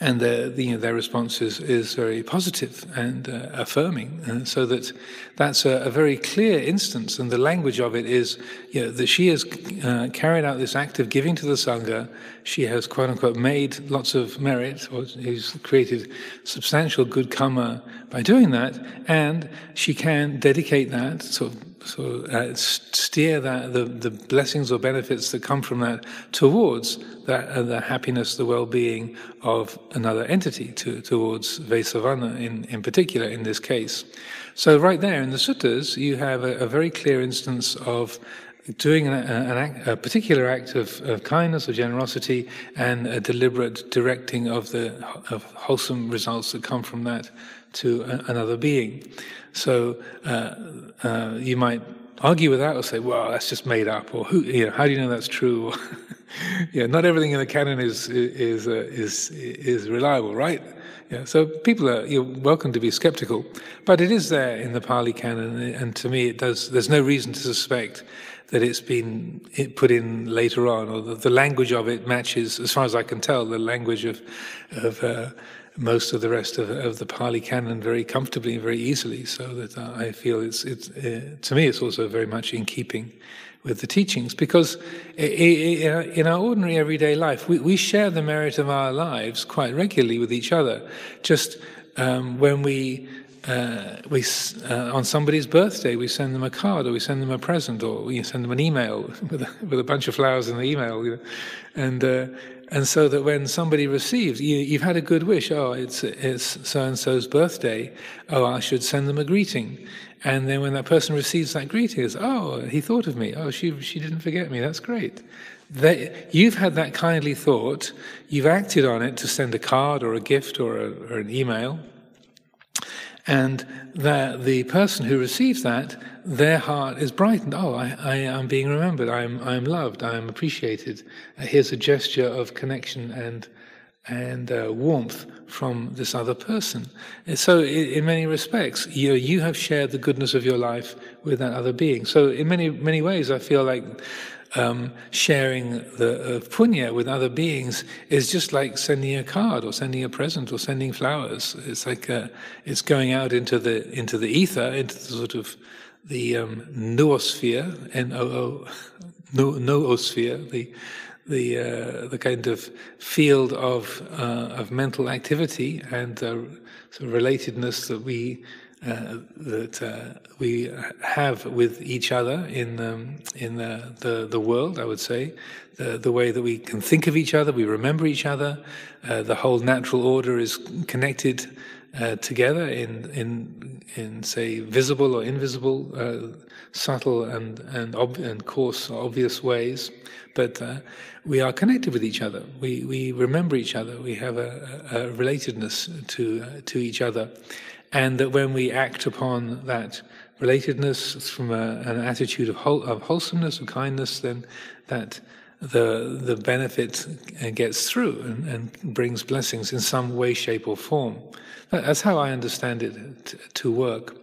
and their, the, you know, their response is, is very positive and uh, affirming. And so that that's a, a, very clear instance, and the language of it is you know, that she has uh, carried out this act of giving to the Sangha. She has, quote unquote, made lots of merit, or she's created substantial good karma by doing that, and she can dedicate that sort of so uh, steer that the, the blessings or benefits that come from that towards that uh, the happiness, the well-being of another entity, to, towards Vesavana in, in particular in this case. So right there in the suttas, you have a, a very clear instance of doing an, an act, a particular act of, of, kindness or generosity and a deliberate directing of the of wholesome results that come from that to a, another being. So uh, uh, you might argue with that or say, well, that's just made up, or who, you know, how do you know that's true? yeah, not everything in the canon is is uh, is is reliable, right? Yeah, so people are you're welcome to be skeptical, but it is there in the Pali canon, and to me, it does. There's no reason to suspect that it's been put in later on, or the, the language of it matches, as far as I can tell, the language of of uh, most of the rest of, of the Pali Canon very comfortably and very easily. So that I feel it's, it's uh, to me, it's also very much in keeping with the teachings because in our ordinary everyday life, we, we share the merit of our lives quite regularly with each other. Just um, when we uh, we uh, on somebody's birthday, we send them a card, or we send them a present, or we send them an email with a, with a bunch of flowers in the email, you know? and uh, And so that when somebody receives, you, have had a good wish. Oh, it's it's so and so's birthday. Oh, I should send them a greeting. And then when that person receives that greeting, it's oh, he thought of me. Oh, she she didn't forget me. That's great. That you've had that kindly thought. You've acted on it to send a card or a gift or, a, or an email. And that the person who receives that, their heart is brightened. Oh, I, I am being remembered. I'm, I'm loved. I'm appreciated. Uh, here's a gesture of connection and and uh, warmth from this other person. And so, in, in, many respects, you you have shared the goodness of your life with that other being. So, in many many ways, I feel like um, sharing the uh, punya with other beings is just like sending a card or sending a present or sending flowers. It's like uh, it's going out into the into the ether, into the sort of the um, noosphere, N-O-O, no, noosphere, the the uh, the kind of field of uh, of mental activity and uh, sort of relatedness that we uh, that uh, we have with each other in um, in the, the, the world. I would say the the way that we can think of each other, we remember each other. Uh, the whole natural order is connected uh, together in in in say visible or invisible, uh, subtle and and and coarse, or obvious ways. But uh, we are connected with each other. We we remember each other. We have a, a relatedness to to each other and that when we act upon that relatedness from a, an attitude of, whole, of wholesomeness, of kindness, then that the the benefit gets through and, and, brings blessings in some way, shape, or form. That's how I understand it to, to work.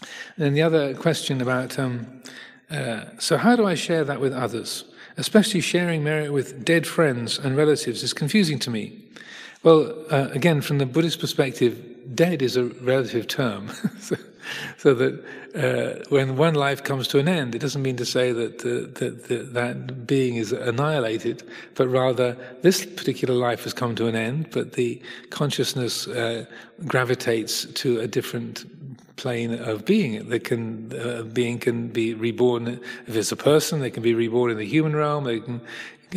And then the other question about um, uh, so how do I share that with others? Especially sharing merit with dead friends and relatives is confusing to me. Well, uh, again, from the Buddhist perspective, dead is a relative term. so, so, that uh, when one life comes to an end, it doesn't mean to say that, uh, that, that, that being is annihilated, but rather this particular life has come to an end, but the consciousness uh, gravitates to a different plane of being. That can uh, being can be reborn if it's a person. They can be reborn in the human realm. They can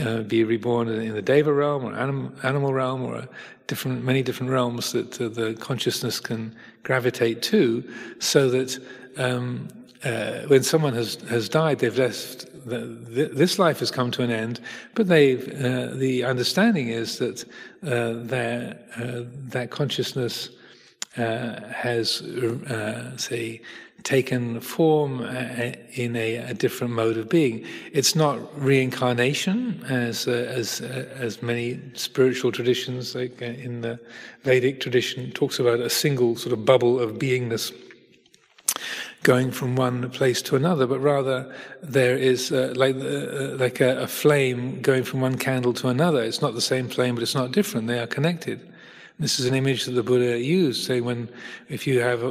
uh, be reborn in, in, the deva realm or anim, animal realm or different many different realms that uh, the consciousness can gravitate to, so that um, uh, when someone has has died, they've left. The, the, this life has come to an end, but they've. Uh, the understanding is that uh, their uh, that consciousness has, say, taken form uh, in a, a, different mode of being. It's not reincarnation, as uh, as uh, as many spiritual traditions, like uh, in the Vedic tradition, talks about a single sort of bubble of beingness going from one place to another, but rather there is uh, like uh, like a, a, flame going from one candle to another. It's not the same flame, but it's not different. They are connected. This is an image that the Buddha used, saying when if you have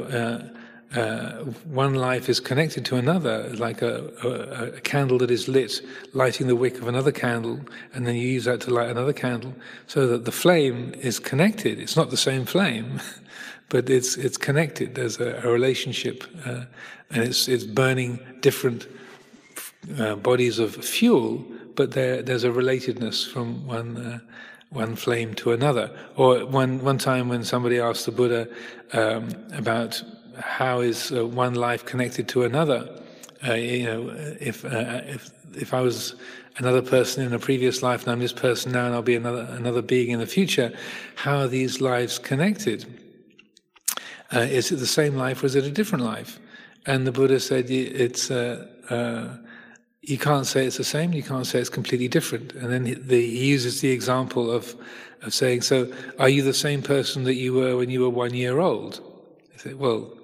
uh, one life is connected to another, like a, a, a, candle that is lit, lighting the wick of another candle, and then you use that to light another candle, so that the flame is connected. It's not the same flame, but it's it's connected. There's a, a relationship, uh, and it's it's burning different uh, bodies of fuel, but there there's a relatedness from one. Uh, one flame to another. Or one one time when somebody asked the Buddha um, about how is uh, one life connected to another? Uh, you know, if uh, if if I was another person in a previous life and I'm this person now and I'll be another another being in the future, how are these lives connected? Uh, is it the same life or is it a different life? And the Buddha said it's. Uh, you can't say it's the same. You can't say it's completely different. And then he, uses the example of of saying, "So, are you the same person that you were when you were one year old?" He said, "Well,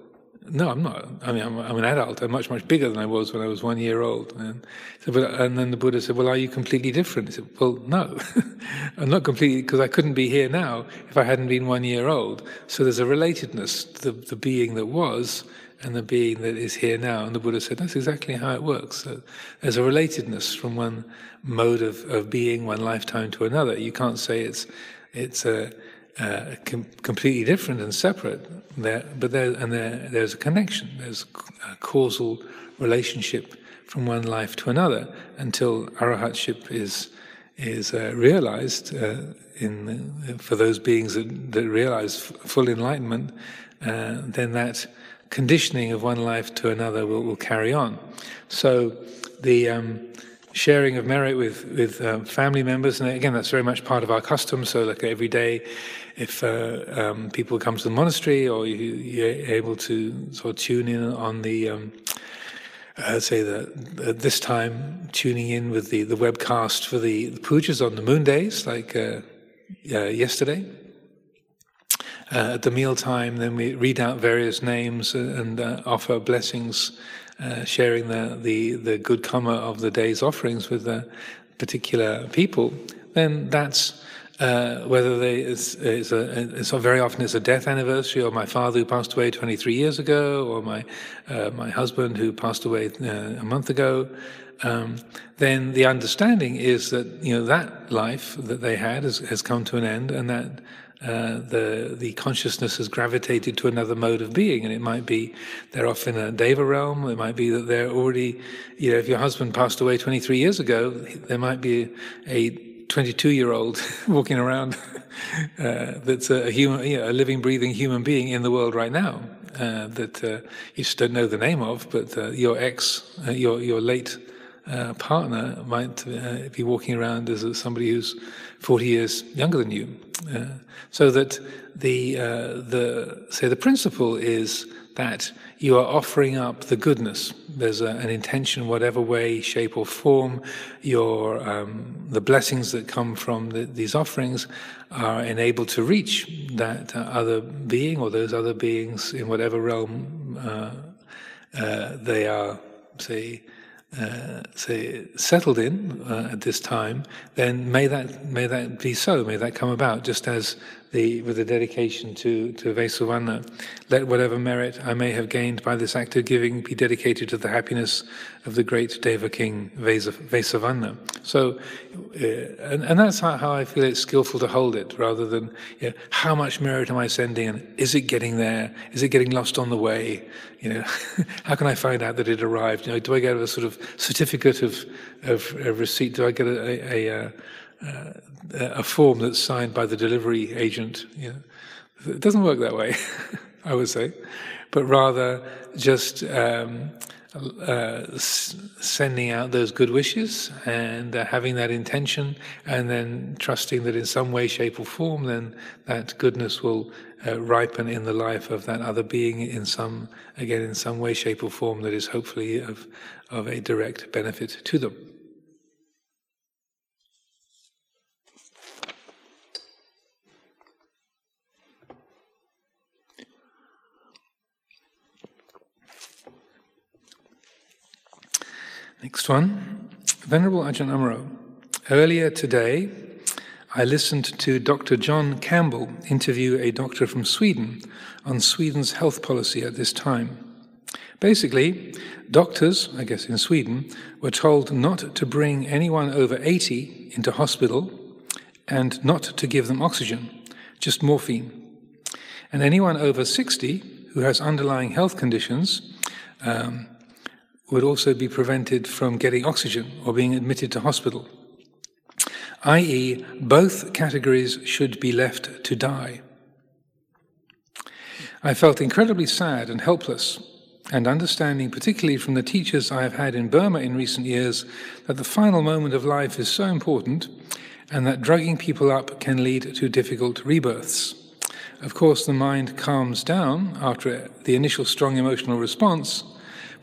no, I'm not. I mean, I'm, I'm, an adult. I'm much, much bigger than I was when I was one year old. And, so, but, and then the Buddha said, Well, are you completely different? He said, Well, no. I'm not completely, because I couldn't be here now if I hadn't been one year old. So there's a relatedness to the, the being that was and the being that is here now. And the Buddha said, That's exactly how it works. So there's a relatedness from one mode of, of being, one lifetime to another. You can't say it's, it's a uh, com- completely different and separate. There, but there, and there, there's a connection. There's a causal relationship from one life to another until arahatship is is uh, realized uh, in for those beings that, that realize full enlightenment, uh, then that conditioning of one life to another will, will carry on. So the um, sharing of merit with with um, family members, and again, that's very much part of our custom. So, like every day, if uh, um, people come to the monastery, or you, are able to sort of tune in on the um, uh, say that at this time tuning in with the, the webcast for the, the pujas on the moon days, like uh, uh, yesterday. Uh, at the meal time, then we read out various names and uh, offer blessings, uh, sharing the, the, the good karma of the day's offerings with the particular people. Then that's uh, whether they, it's, it's, a, it's very often it's a death anniversary, or my father who passed away 23 years ago, or my uh, my husband who passed away uh, a month ago. Um, then the understanding is that you know that life that they had has, has come to an end, and that uh, the the consciousness has gravitated to another mode of being, and it might be they're off in a deva realm. It might be that they're already, you know, if your husband passed away 23 years ago, there might be a 22 year old walking around uh, that's a, human, you know, a living, breathing human being in the world right now uh, that uh, you just don't know the name of, but uh, your ex, uh, your, your late uh, partner might be walking around as somebody who's 40 years younger than you. so that the, the, say, the principle is that you are offering up the goodness. There's a, an intention, whatever way, shape, or form. Your um, the blessings that come from the, these offerings are enabled to reach that uh, other being or those other beings in whatever realm uh, uh, they are, say. Uh, say settled in uh, at this time, then may that may that be so. May that come about, just as the, with the dedication to, to. Let whatever merit I may have gained by this act of giving be dedicated to the happiness of the great Deva King Vesavana. So, uh, and, and that's how, how, I feel it's skillful to hold it, rather than you know, how much merit am I sending, and is it getting there? Is it getting lost on the way? You know, how can I find out that it arrived? You know, do I get a sort of certificate of, of, of receipt? Do I get a, a, a, uh, a form that's signed by the delivery agent. You know. It doesn't work that way, I would say, but rather just um, uh, sending out those good wishes and uh, having that intention, and then trusting that in some way, shape, or form, then that goodness will uh, ripen in the life of that other being in some, again, in some way, shape, or form that is hopefully of, of a direct benefit to them. Next one. Venerable Ajahn Amaro. Earlier today, I listened to Dr. John Campbell interview a doctor from Sweden on Sweden's health policy at this time. Basically, doctors, I guess in Sweden, were told not to bring anyone over 80 into hospital and not to give them oxygen, just morphine. And anyone over 60 who has underlying health conditions um, would also be prevented from getting oxygen or being admitted to hospital, i.e., both categories should be left to die. I felt incredibly sad and helpless, and understanding, particularly from the teachers I have had in Burma in recent years, that the final moment of life is so important and that drugging people up can lead to difficult rebirths. Of course, the mind calms down after the initial strong emotional response,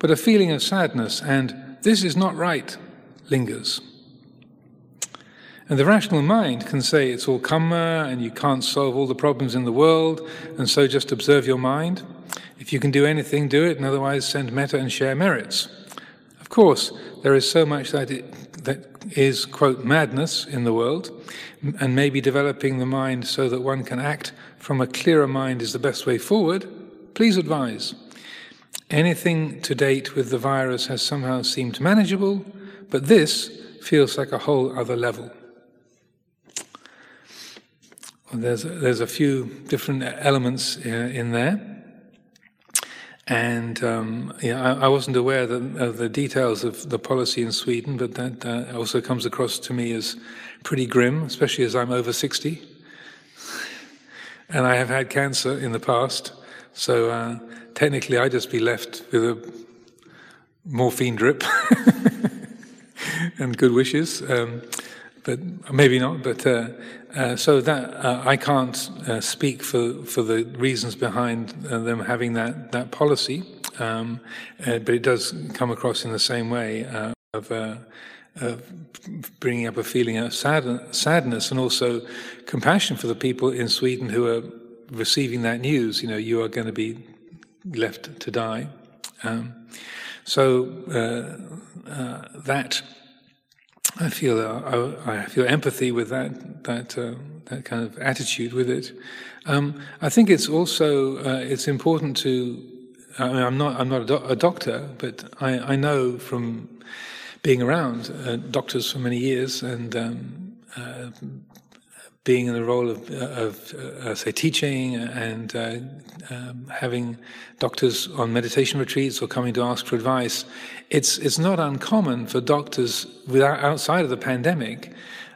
but a feeling of sadness and this is not right lingers. And the rational mind can say it's all karma and you can't solve all the problems in the world, and so just observe your mind. If you can do anything, do it, and otherwise send metta and share merits. Of course, there is so much that, it, that is, quote, madness in the world, and maybe developing the mind so that one can act from a clearer mind is the best way forward. Please advise. Anything to date with the virus has somehow seemed manageable, but this feels like a whole other level. Well, there's, a, there's a few different elements uh, in there. And um, yeah, I, I, wasn't aware of the details of the policy in Sweden, but that uh, also comes across to me as pretty grim, especially as I'm over 60. And I have had cancer in the past, so uh, technically I'd just be left with a morphine drip and good wishes. Um, but maybe not. But uh, uh, so that uh, I can't uh, speak for for the reasons behind uh, them having that that policy. Um, uh, but it does come across in the same way of. bringing up a feeling of sad, sadness and also compassion for the people in Sweden who are receiving that news. You know, you are going to be left to die. Um, so that I feel uh, I, I, feel empathy with that that uh, that kind of attitude with it. Um, I think it's also uh, it's important to. I mean, I'm not I'm not a, do- a doctor, but I, I, know from being around uh, doctors for many years and um, uh, being in the role of, of uh, say, teaching and uh, um, having doctors on meditation retreats or coming to ask for advice, it's, it's not uncommon for doctors without, outside of the pandemic.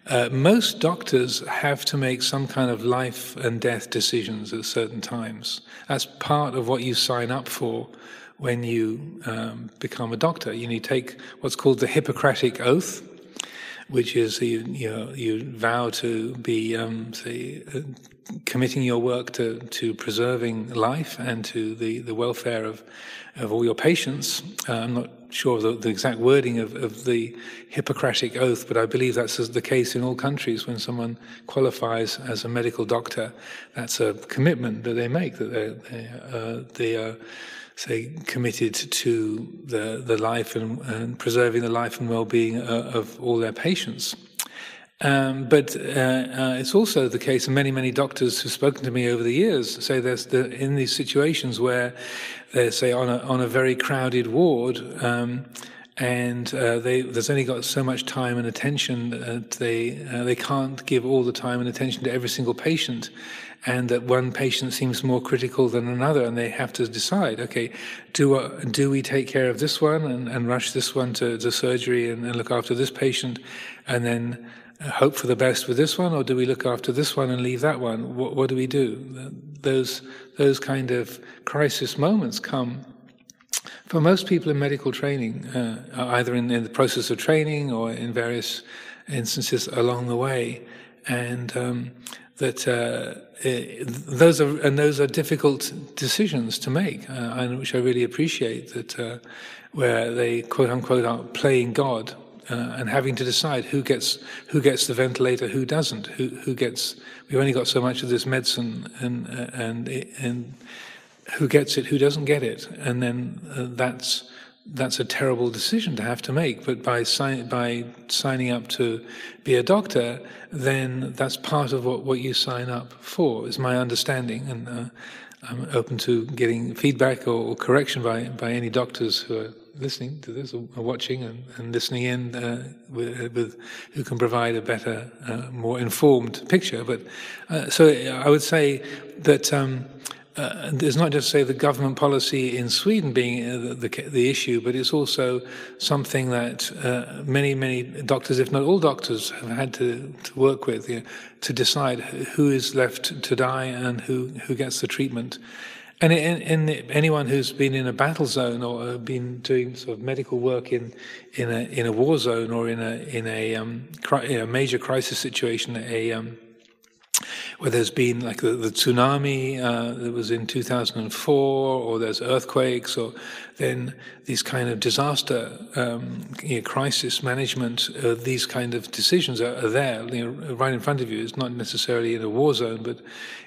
Uh, most doctors have to make some kind of life and death decisions at certain times. That's part of what you sign up for when you um, become a doctor. You need to take what's called the Hippocratic Oath, which is you you, know, you vow to be um, say uh, committing your work to to preserving life and to the the welfare of of all your patients. Uh, I'm not sure the, the exact wording of, of the Hippocratic oath, but I believe that's the case in all countries. When someone qualifies as a medical doctor, that's a commitment that they make that they they, uh, they are say, committed to the, the life and, and preserving the life and well-being uh, of all their patients. Um, but uh, uh, it's also the case, and many, many doctors who've spoken to me over the years say there's the, in these situations where they're, say, on a, on a very crowded ward, um, and uh, they, there's only got so much time and attention that they, uh, they can't give all the time and attention to every single patient and that one patient seems more critical than another, and they have to decide, okay, do uh, do we take care of this one and, and rush this one to, to surgery and, and, look after this patient, and then hope for the best with this one, or do we look after this one and leave that one? What, what do we do? Those those kind of crisis moments come for most people in medical training, uh, either in, in, the process of training or in various instances along the way, and um, that uh, those are and those are difficult decisions to make, uh, which I really appreciate. That uh, where they quote unquote are playing God uh, and having to decide who gets who gets the ventilator, who doesn't, who who gets. We've only got so much of this medicine, and uh, and and who gets it, who doesn't get it, and then uh, that's that's a terrible decision to have to make. But by, sign, by signing up to be a doctor, then that's part of what, what you sign up for, is my understanding. And uh, I'm open to getting feedback or, or, correction by, by any doctors who are listening to this or, watching and, and listening in uh, with, with, who can provide a better, uh, more informed picture. But uh, so I would say that. Um, uh, it's not just say the government policy in Sweden being uh, the, the, issue, but it's also something that uh, many, many doctors, if not all doctors, have had to, to work with you know, to decide who is left to die and who, who gets the treatment. And, anyone who's been in a battle zone or uh, been doing sort of medical work in, in, a, in a war zone or in a, in a, um, in a major crisis situation, a um, where there's been like the, the tsunami uh, that was in 2004, or there's earthquakes, or then these kind of disaster um, you know, crisis management, uh, these kind of decisions are, are there, you know, right in front of you. It's not necessarily in a war zone, but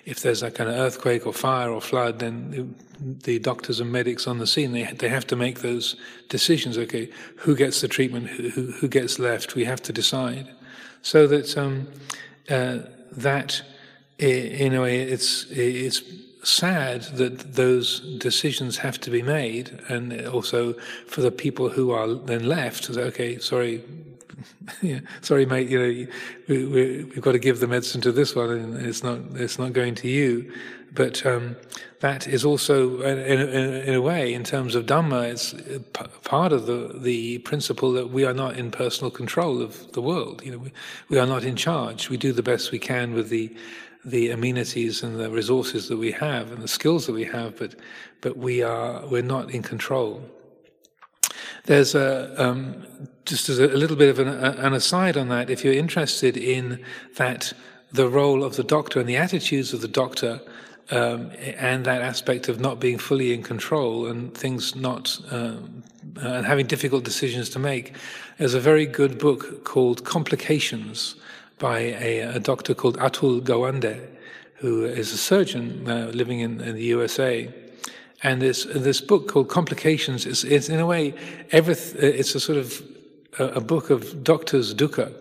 if there's a kind of earthquake or fire or flood, then the doctors and medics on the scene they they have to make those decisions. Okay, who gets the treatment? Who who gets left? We have to decide, so that. Um, uh, that a way it's it's sad that those decisions have to be made, and also for the people who are then left. Okay, sorry, yeah, sorry, mate, you know, we, we, we've got to give the medicine to this one, and it's not it's not going to you. But um, that is also, in, in, in, a way, in terms of Dhamma, it's part of the, the principle that we are not in personal control of the world. You know, we, we are not in charge. We do the best we can with the the amenities and the resources that we have and the skills that we have, but but we are we're not in control. There's a um, just as a, little bit of an, an aside on that. If you're interested in that, the role of the doctor and the attitudes of the doctor um, and that aspect of not being fully in control and things not um, and having difficult decisions to make. There's a very good book called Complications by a, a doctor called Atul Gawande, who is a surgeon uh, living in, in, the USA. And this this book called Complications is it's in a way everyth- it's a sort of a, a book of doctors dukkha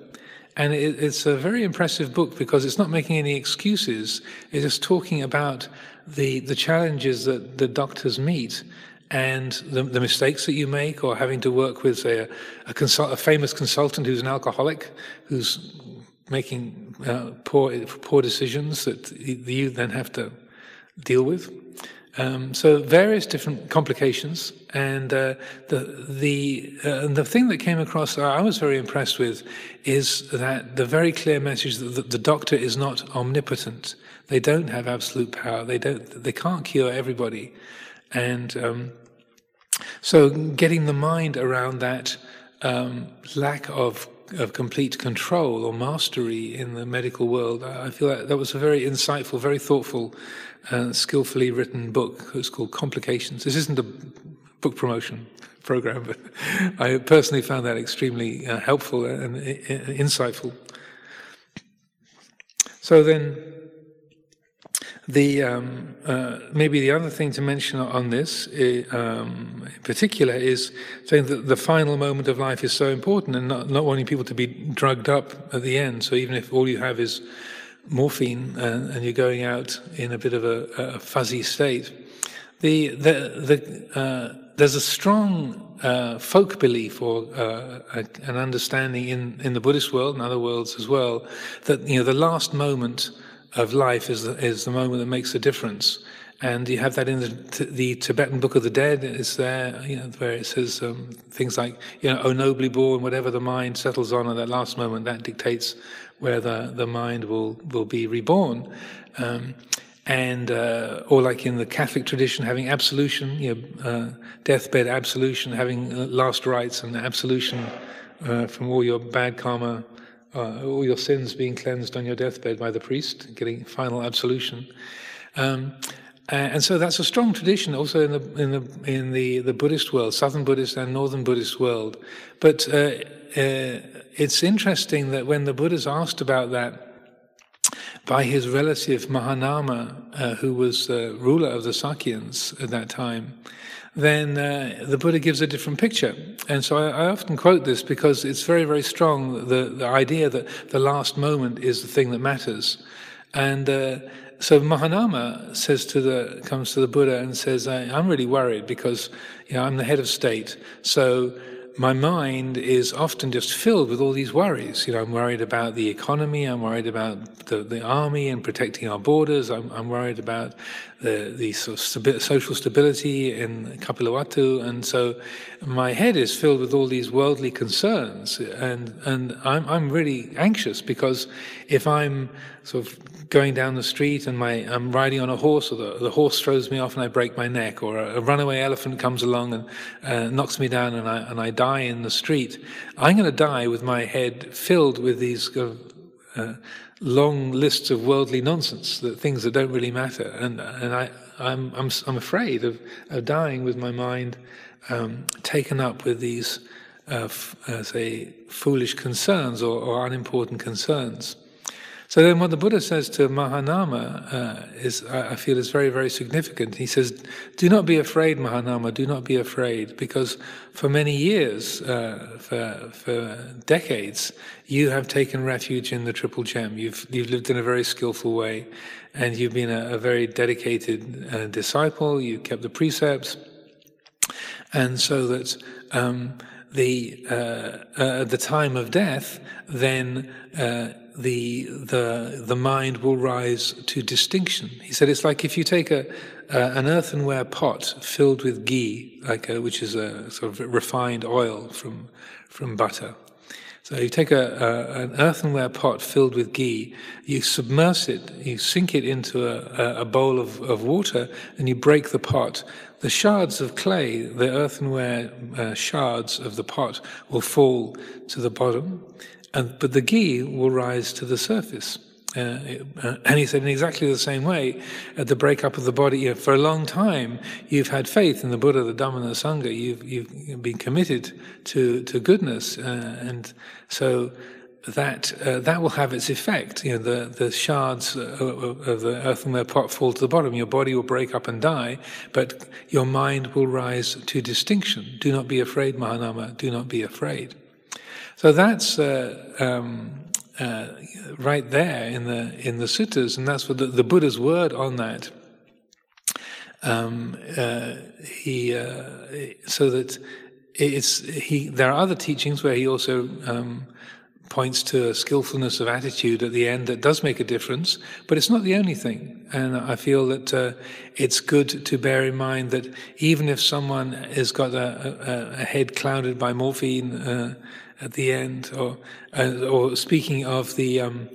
and it, it's a very impressive book because it's not making any excuses. It's just talking about the, the challenges that the doctors meet and the, the mistakes that you make, or having to work with a, a, consult, a famous consultant who's an alcoholic, who's making uh, poor, poor decisions that you then have to deal with. Um, so various different complications, and uh, the the uh, the thing that came across I was very impressed with is that the very clear message that the, doctor is not omnipotent. They don't have absolute power. They don't. They can't cure everybody, and um, so getting the mind around that um, lack of of complete control or mastery in the medical world. I feel that that was a very insightful, very thoughtful, uh, skillfully written book. It's called Complications. This isn't a book promotion program, but I personally found that extremely uh, helpful and uh, insightful. So then, the um, uh, maybe the other thing to mention on this, um, in particular, is saying that the final moment of life is so important, and not, not wanting people to be drugged up at the end. So even if all you have is morphine and, and you're going out in a bit of a, a fuzzy state, the the the uh, there's a strong uh, folk belief or uh, an understanding in, in the Buddhist world and other worlds as well that you know the last moment of life is the, is the moment that makes a difference. And you have that in the, the Tibetan Book of the Dead. It's there, you know, where it says um, things like, you know, "O nobly born, whatever the mind settles on at that last moment, that dictates where the, the mind will will be reborn." Um, and uh, or like in the Catholic tradition, having absolution, you know, uh, deathbed absolution, having uh, last rites and absolution uh, from all your bad karma uh, all your sins being cleansed on your deathbed by the priest, getting final absolution. Um, and so that's a strong tradition also in the in the in the, the Buddhist world, Southern Buddhist and Northern Buddhist world. But uh, uh, it's interesting that when the Buddha's asked about that by his relative Mahanama, uh, who was the ruler of the Sakyans at that time, then uh, the Buddha gives a different picture. And so I, I, often quote this because it's very, very strong the, the idea that the last moment is the thing that matters. And uh, so Mahanama says to the comes to the Buddha and says, "I'm really worried because you know I'm the head of state. So my mind is often just filled with all these worries. You know, I'm worried about the economy. I'm worried about the, the army and protecting our borders. I'm, I'm worried about the, the social stability in Kapilavatthu. And so my head is filled with all these worldly concerns. And, and I'm, I'm really anxious because if I'm sort of going down the street and my, I'm riding on a horse, or the, the horse throws me off and I break my neck, or a, a runaway elephant comes along and uh, knocks me down and I, and I die in the street, I'm going to die with my head filled with these uh, long lists of worldly nonsense, that things that don't really matter. And, and I, I'm, I'm, I'm afraid of, of dying with my mind um, taken up with these, uh, f- uh, say, foolish concerns or, or unimportant concerns. So then, what the Buddha says to Mahanama uh, is, I feel, is very, very significant. He says, "Do not be afraid, Mahanama. Do not be afraid, because for many years, uh, for for decades, you have taken refuge in the Triple Gem. You've you've lived in a very skillful way, and you've been a, a very dedicated uh, disciple. You kept the precepts, and so that." Um, the uh, at the time of death, then the the the mind will rise to distinction. He said it's like if you take a uh, an earthenware pot filled with ghee, like a, which is a sort of refined oil from from butter. So you take a, a, an earthenware pot filled with ghee, you submerge it, you sink it into a, a bowl of, of, water, and you break the pot. The shards of clay, the earthenware uh, shards of the pot, will fall to the bottom, and, but the ghee will rise to the surface. Uh, uh, and he said, in exactly the same way, at the breakup of the body, you know, for a long time, you've had faith in the Buddha, the Dhamma, and the Sangha. You've, you've been committed to, to goodness. Uh, and so that uh, that will have its effect. You know, the, the shards of the earthenware pot fall to the bottom. Your body will break up and die, but your mind will rise to distinction. Do not be afraid, Mahanama. Do not be afraid. So that's uh, um, uh, right there in the in the suttas, and that's what the, the Buddha's word on that. Um, uh, he uh, so that it's he. There are other teachings where he also um, points to a skillfulness of attitude at the end that does make a difference, but it's not the only thing. And I feel that uh, it's good to bear in mind that even if someone has got a, a, a head clouded by morphine uh, at the end, or uh, or speaking of the um,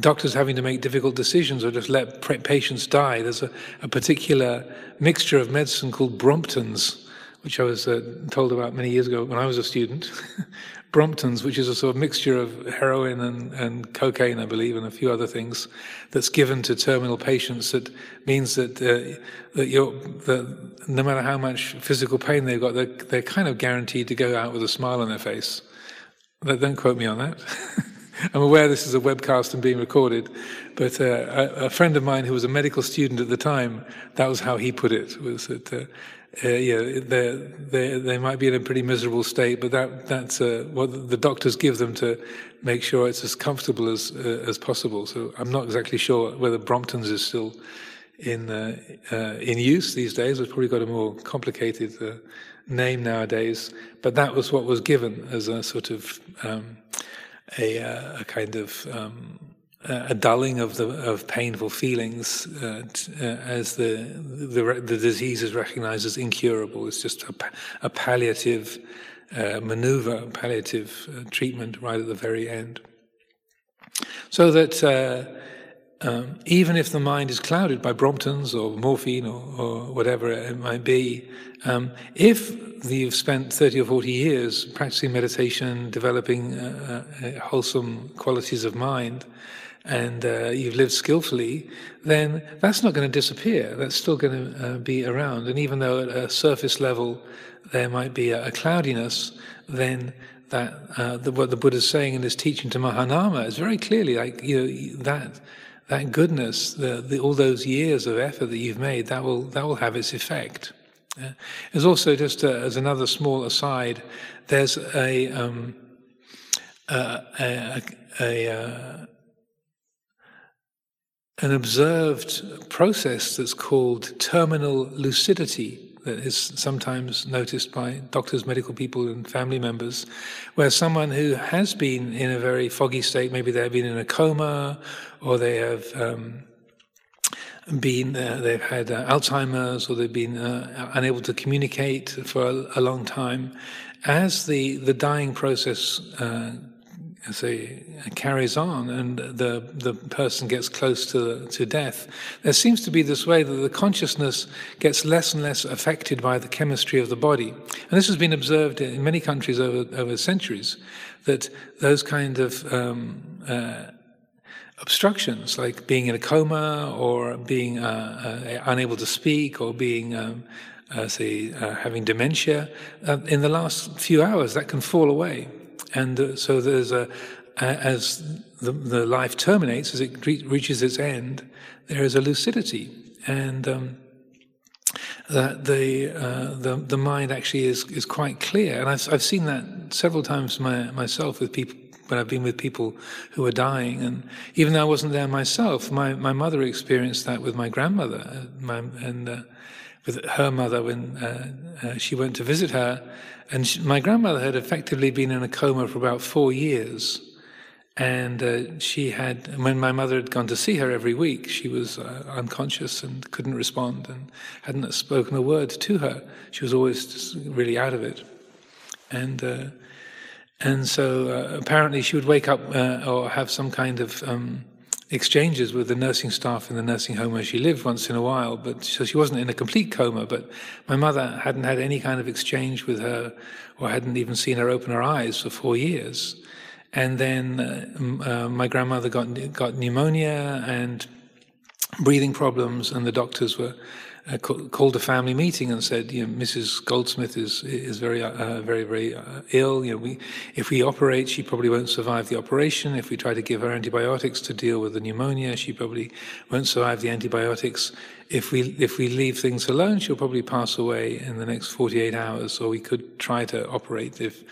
doctors having to make difficult decisions or just let patients die. There's a, a particular mixture of medicine called Bromptons, which I was uh, told about many years ago when I was a student. Bromptons, which is a sort of mixture of heroin and, and cocaine, I believe, and a few other things, that's given to terminal patients. That means that uh, that you're that no matter how much physical pain they've got, they're, they're kind of guaranteed to go out with a smile on their face. Don't quote me on that. I'm aware this is a webcast and being recorded, but uh, a, a, friend of mine who was a medical student at the time, that was how he put it, was that, uh, uh, yeah, they they might be in a pretty miserable state, but that that's uh, what the doctors give them to make sure it's as comfortable as uh, as possible. So I'm not exactly sure whether Brompton's is still in uh, in use these days. It's probably got a more complicated name nowadays, but that was what was given as a sort of um, a, uh, a, kind of um, a dulling of the of painful feelings uh, t- uh, as the, the the disease is recognized as incurable. It's just a, a palliative uh, maneuver, palliative uh, treatment right at the very end, so that. Uh, um, even if the mind is clouded by Bromptons or morphine or, or whatever it might be, um, if you've spent 30 or 40 years practicing meditation, developing uh, uh, wholesome qualities of mind, and uh, you've lived skillfully, then that's not going to disappear. That's still going to uh, be around. And even though at a surface level there might be a, a cloudiness, then that uh, the, what the Buddha is saying in his teaching to Mahanama is very clearly like you know that that goodness, the, the, all those years of effort that you've made, that will that will have its effect. Yeah. There's also just a, as another small aside, there's a um, a, a, a uh, an observed process that's called terminal lucidity that is sometimes noticed by doctors, medical people, and family members, where someone who has been in a very foggy state, maybe they've been in a coma or they have um, been, uh, they've had uh, Alzheimer's or they've been uh, unable to communicate for a, a, long time, as the, the dying process uh, say, carries on and the, the person gets close to, to death, there seems to be this way that the consciousness gets less and less affected by the chemistry of the body. And this has been observed in many countries over, over centuries, that those kind of um, uh, obstructions, like being in a coma or being uh, uh, unable to speak or being um, uh, say, uh, having dementia, uh, in the last few hours that can fall away. And uh, so there's a, as the, the life terminates, as it re- reaches its end, there is a lucidity. And um, that the, uh, the the mind actually is is quite clear, and I've I've seen that several times my, myself with people when I've been with people who are dying, and even though I wasn't there myself, my, my mother experienced that with my grandmother, uh, my, and uh, with her mother when uh, uh, she went to visit her. And she, my grandmother had effectively been in a coma for about four years. And uh, she had, when my mother had gone to see her every week, she was uh, unconscious and couldn't respond and hadn't spoken a word to her. She was always just really out of it. And uh, and so uh, apparently she would wake up or have some kind of um, exchanges with the nursing staff in the nursing home where she lived once in a while, but so she wasn't in a complete coma. But my mother hadn't had any kind of exchange with her, or hadn't even seen her open her eyes for four years. And then uh, uh, my grandmother got got pneumonia and breathing problems, and the doctors were uh, called a family meeting and said, you know, Mrs. Goldsmith is is very uh, very very uh, ill. You know, we if we operate, she probably won't survive the operation. If we try to give her antibiotics to deal with the pneumonia, she probably won't survive the antibiotics. If we if we leave things alone, she'll probably pass away in the next 48 hours. Or we could try to operate if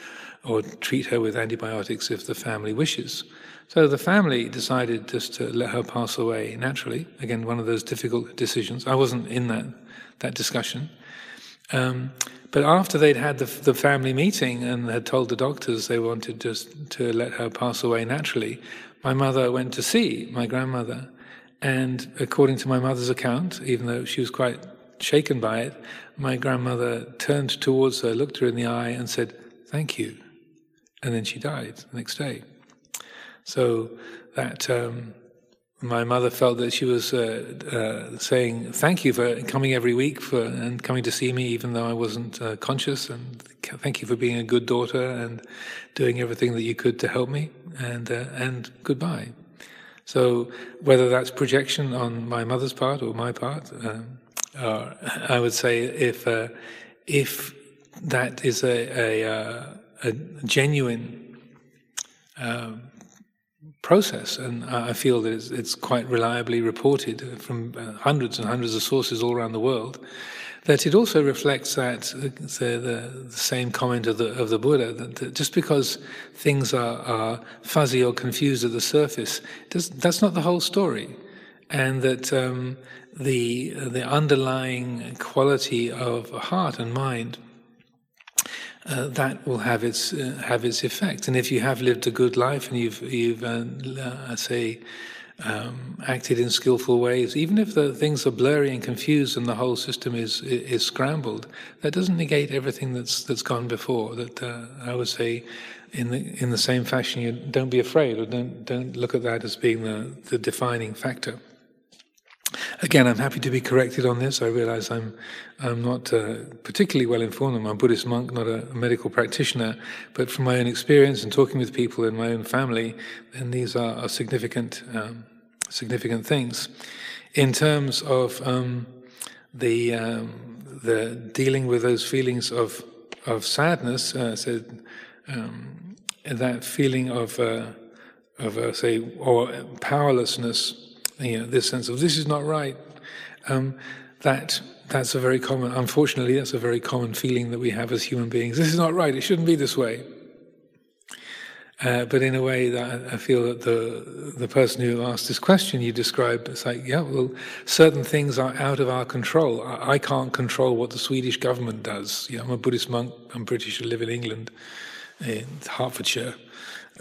or treat her with antibiotics if the family wishes. So the family decided just to let her pass away naturally. Again, one of those difficult decisions. I wasn't in that that discussion. Um, but after they'd had the, the, family meeting and had told the doctors they wanted just to let her pass away naturally, my mother went to see my grandmother. And according to my mother's account, even though she was quite shaken by it, my grandmother turned towards her, looked her in the eye, and said, Thank you. And then she died the next day. So that um, my mother felt that she was uh, uh, saying thank you for coming every week for and coming to see me, even though I wasn't uh, conscious, and thank you for being a good daughter and doing everything that you could to help me, and uh, and goodbye. So whether that's projection on my mother's part or my part, um, I would say if uh, if that is a, a, uh, a genuine um, process, and I feel that it's, it's quite reliably reported from uh, hundreds and hundreds of sources all around the world. That it also reflects that uh, the, the, the same comment of the of the Buddha that, that just because things are, are, fuzzy or confused at the surface, that's not the whole story, and that um, the the underlying quality of heart and mind uh, that will have its uh, have its effect. And if you have lived a good life and you've you've uh, uh say um, acted in skillful ways, even if the things are blurry and confused and the whole system is is scrambled, that doesn't negate everything that's that's gone before. That uh, I would say. In the in the same fashion, you don't be afraid, or don't don't look at that as being the, the defining factor. Again, I'm happy to be corrected on this. I realize I'm, I'm not uh, particularly well informed. I'm a Buddhist monk, not a medical practitioner. But from my own experience and talking with people in my own family, then these are, are significant, um, significant things. In terms of um, the, um, the dealing with those feelings of, of sadness, uh, so, um, that feeling of, uh, of uh, say, or powerlessness you know, this sense of this is not right. Um, that that's a very common. Unfortunately, that's a very common feeling that we have as human beings. This is not right. It shouldn't be this way. Uh, but in a way that I feel that the the person who asked this question you described, it's like, yeah, well, certain things are out of our control. I, I can't control what the Swedish government does. You know, I'm a Buddhist monk. I'm British. I live in England, in Hertfordshire.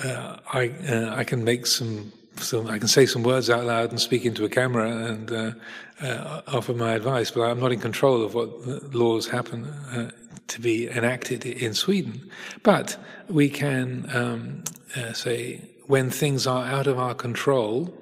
Uh, I uh, I can make some so I can say some words out loud and speak into a camera and uh, uh, offer my advice, but I'm not in control of what laws happen uh, to be enacted in Sweden. But we can um, uh, say when things are out of our control,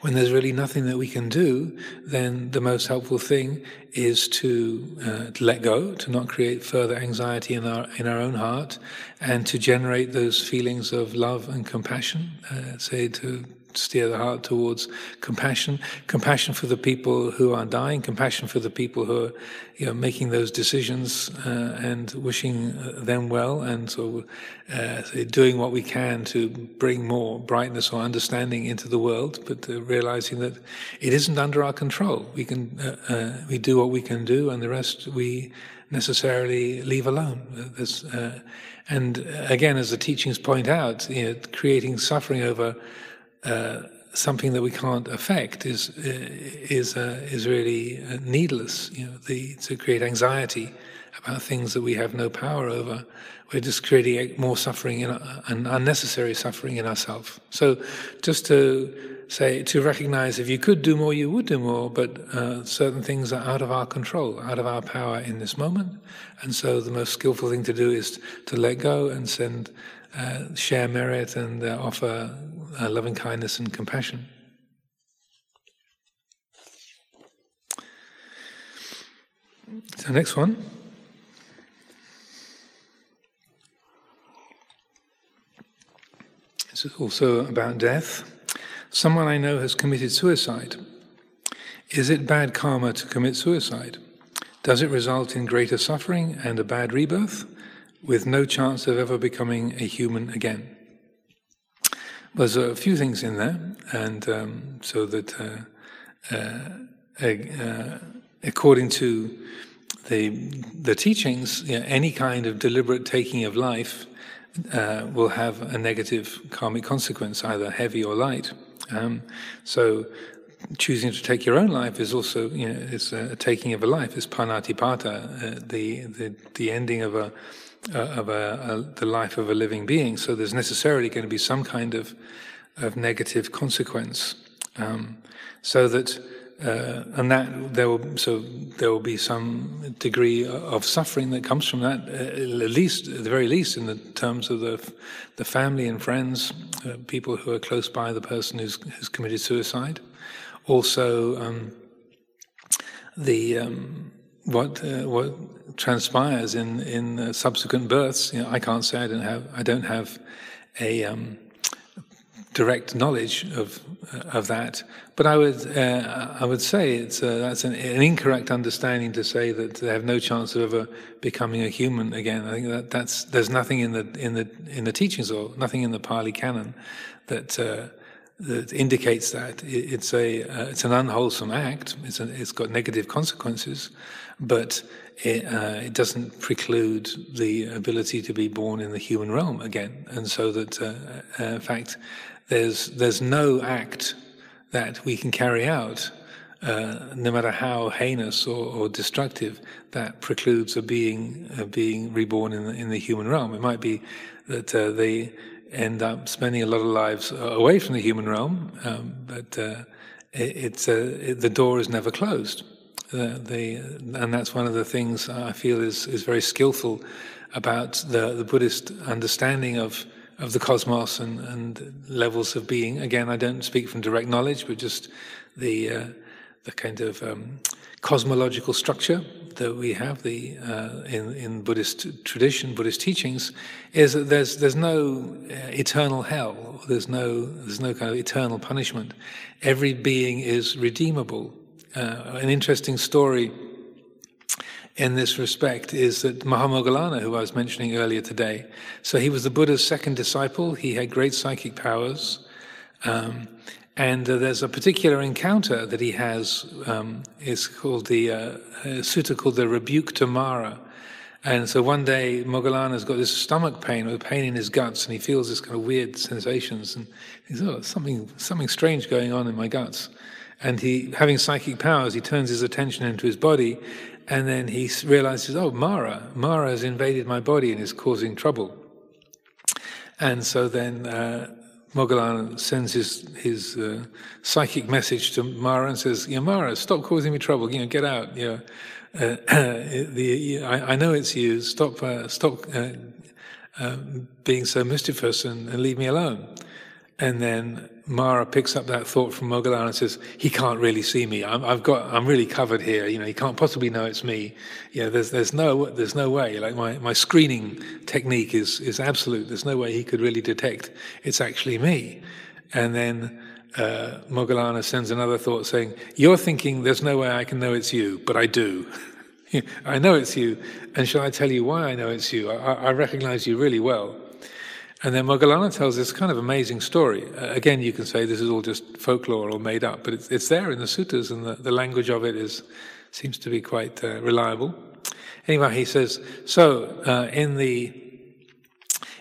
when there's really nothing that we can do, then the most helpful thing is to, uh, to let go, to not create further anxiety in our in our own heart, and to generate those feelings of love and compassion. Uh, say to steer the heart towards compassion, compassion for the people who are dying, compassion for the people who are you know, making those decisions uh, and wishing uh, them well, and so uh, doing what we can to bring more brightness or understanding into the world, but uh, realizing that it isn't under our control. We can uh, uh, we do what we can do, and the rest we necessarily leave alone. and again, as the teachings point out, you know, creating suffering over uh, something that we can't affect is is uh, is really uh, needless. You know, the, to create anxiety about things that we have no power over, we're just creating more suffering in, and unnecessary suffering in ourselves. So, just to say to recognize if you could do more, you would do more, but uh, certain things are out of our control, out of our power in this moment, and so the most skillful thing to do is to let go and send. Uh, share merit and uh, offer uh, loving kindness and compassion. So, next one. This is also about death. Someone I know has committed suicide. Is it bad karma to commit suicide? Does it result in greater suffering and a bad rebirth, with no chance of ever becoming a human again? There's a few things in there, and um, so that uh, uh, uh, according to the the teachings, you know, any kind of deliberate taking of life uh, will have a negative karmic consequence, either heavy or light. Um, so choosing to take your own life is also, you know, it's a, taking of a life. It's panatipata, uh, the, the the ending of a uh, of a, a, the life of a living being. So there's necessarily going to be some kind of of negative consequence. Um, so that uh, and that there will so there will be some degree of suffering that comes from that, uh, at least at the very least in the terms of the the family and friends, uh, people who are close by the person who's, who's committed suicide. Also, um, the um, what uh, what transpires in in uh, subsequent births. You know, I can't say I don't have I don't have a um, direct knowledge of uh, of that, but I would uh, I would say it's uh, that's an, an, incorrect understanding to say that they have no chance of ever becoming a human again. I think that that's there's nothing in the in the in the teachings or nothing in the Pali Canon that uh, that indicates that it's a uh, it's an unwholesome act. It's a, it's got negative consequences, but it, uh, it, doesn't preclude the ability to be born in the human realm again. And so that, uh, uh, in fact, there's there's no act that we can carry out, uh, no matter how heinous or, or, destructive, that precludes a being a being reborn in the, in the human realm. It might be that uh, they end up spending a lot of lives away from the human realm, um, but uh, it, it's it, the door is never closed. Uh, the, and that's one of the things I feel is, is very skillful about the, the Buddhist understanding of, of the cosmos and, and levels of being. Again, I don't speak from direct knowledge, but just the, uh, the kind of um, cosmological structure that we have the, uh, in, in Buddhist tradition, Buddhist teachings, is that there's, there's no uh, eternal hell, there's no, there's no kind of eternal punishment. Every being is redeemable uh, an interesting story in this respect is that Mahamoggallana, who I was mentioning earlier today, so he was the Buddha's second disciple. He had great psychic powers. Um, and uh, there's a particular encounter that he has, um, is called the, uh, a sutta called the rebuke to Mara. And so one day, Moggallana's got this stomach pain, or pain in his guts, and he feels this kind of weird sensations. And he's, oh, something, something strange going on in my guts. And he, having psychic powers, he turns his attention into his body, and then he realizes, oh, Mara, Mara has invaded my body and is causing trouble. And so then uh, sends his, his uh, psychic message to Mara and says, "Yeah, Mara, stop causing me trouble. You know, get out. You know, uh, the, I, I, know it's you. Stop, uh, stop uh, uh, being so mischievous and, and leave me alone." And then Mara picks up that thought from Moggallana and says, "He can't really see me. I'm, I've got. I'm really covered here. You know, he can't possibly know it's me. You know, there's there's no there's no way. Like my, my screening technique is is absolute. There's no way he could really detect it's actually me." And then uh, sends another thought saying, "You're thinking there's no way I can know it's you, but I do." I know it's you, and shall I tell you why I know it's you? I, I recognize you really well. And then Moggallana tells this kind of amazing story. Uh, again, you can say this is all just folklore or made up, but it's, it's there in the suttas, and the, the language of it is seems to be quite uh, reliable. Anyway, he says so uh, in the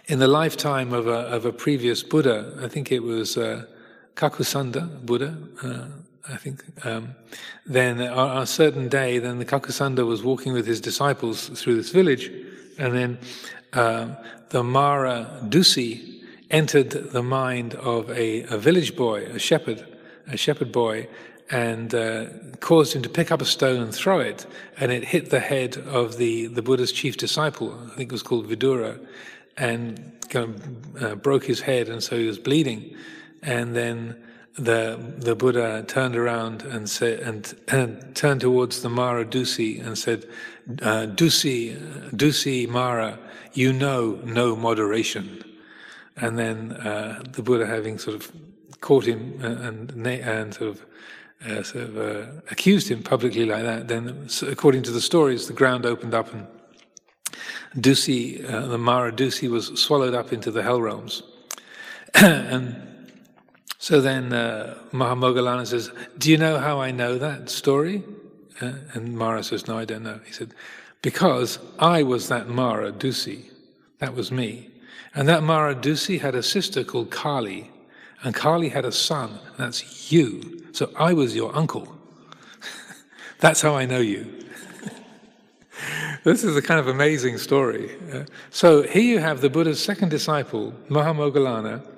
in the lifetime of a, of a previous Buddha, I think it was uh, Kakusanda Buddha, uh, I think, um, then on a certain day, then the Kakusanda was walking with his disciples through this village, and then uh, the Mara Dusi entered the mind of a, a, village boy, a shepherd, a shepherd boy, and uh, caused him to pick up a stone and throw it, and it hit the head of the, the Buddha's chief disciple, I think it was called Vidura, and kind of uh, broke his head, and so he was bleeding. And then the the Buddha turned around and said and, and turned towards the Mara Dusi and said, uh, Dusi, Dusi Mara, you know no moderation. And then uh, the Buddha, having sort of caught him and and sort of uh, sort of uh, accused him publicly like that, then according to the stories, the ground opened up and Dusi, uh, the Mara Dusi, was swallowed up into the hell realms. and so then uh, Mahamoggallana says, Do you know how I know that story? Uh, and Mara says, No, I don't know. He said, Because I was that Mara Dusi. That was me. And that Mara Dusi had a sister called Kali. And Kali had a son. that's you. So I was your uncle. that's how I know you. this is a kind of amazing story. Uh, so here you have the Buddha's second disciple, Mahamoggallana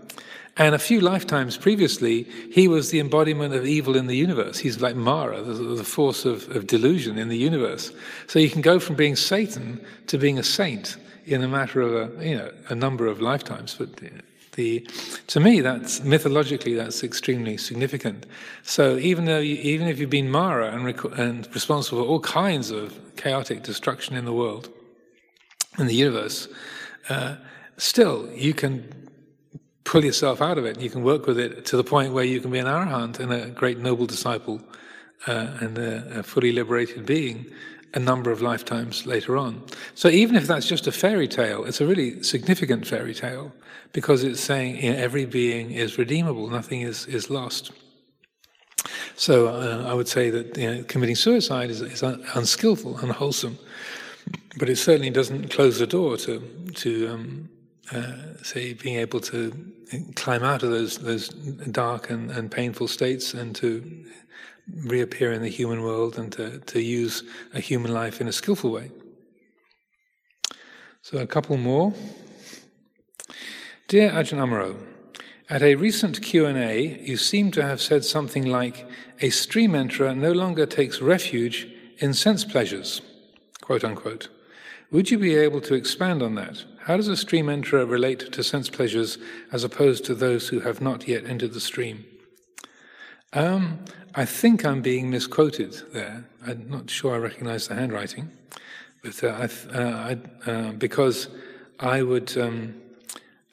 and a few lifetimes previously, he was the embodiment of evil in the universe. He's like Mara, the, the force of, of, delusion in the universe. So you can go from being Satan to being a saint in a matter of a, you know, a number of lifetimes. But the, to me, that's mythologically that's extremely significant. So even though you, even if you've been Mara and, and responsible for all kinds of chaotic destruction in the world, in the universe, uh, still you can pull yourself out of it. You can work with it to the point where you can be an arahant and a great noble disciple uh, and a, a, fully liberated being a number of lifetimes later on. So even if that's just a fairy tale, it's a really significant fairy tale because it's saying you know, every being is redeemable, nothing is, is lost. So uh, I would say that you know, committing suicide is, is un- unskillful, unwholesome, but it certainly doesn't close the door to to um, uh, say being able to climb out of those those dark and, and painful states and to reappear in the human world and to, to use a human life in a skillful way. So a couple more. Dear Ajahn Amaro, at a recent Q&A, you seem to have said something like, a stream enterer no longer takes refuge in sense pleasures, quote unquote. Would you be able to expand on that? How does a stream enterer relate to sense pleasures as opposed to those who have not yet entered the stream? Um, I think I'm being misquoted there. I'm not sure I recognize the handwriting, but uh, I, uh, I, uh, because I would. Um,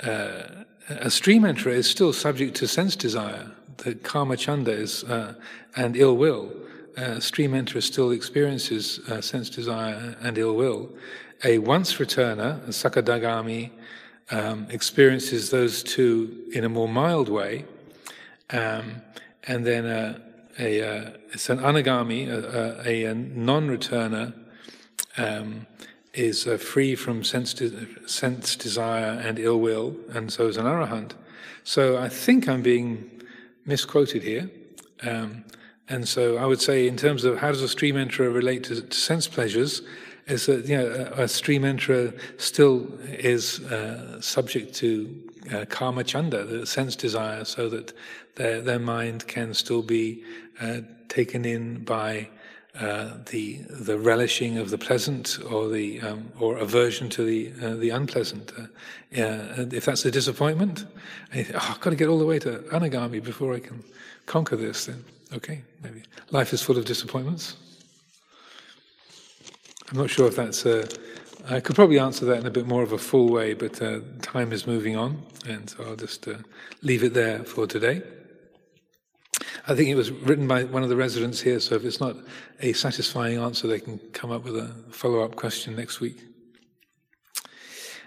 uh, a stream enterer is still subject to sense desire. The kama chanda is, uh, and ill will. Uh, stream enterer still experiences sense desire and ill will a once returner, a sakadagami, um, experiences those two in a more mild way, um, and then a, a, a, it's an anagami, a, a non-returner, um, is uh, free from sense, de- sense desire and ill will, and so is an arahant. So I think I'm being misquoted here. Um, and so I would say, in terms of how does a stream enterer relate to, to sense pleasures, is that you know, a, stream enterer still is uh, subject to uh, kama chanda, the sense desire, so that their, their mind can still be uh, taken in by uh, the the relishing of the pleasant or the um, or aversion to the uh, the unpleasant. Uh, if that's a disappointment, oh, I've got to get all the way to anagami before I can conquer this. Then okay, maybe life is full of disappointments. I'm not sure if that's. Uh, I could probably answer that in a bit more of a full way, but uh, time is moving on, and so I'll just uh, leave it there for today. I think it was written by one of the residents here, so if it's not a satisfying answer, they can come up with a follow up question next week.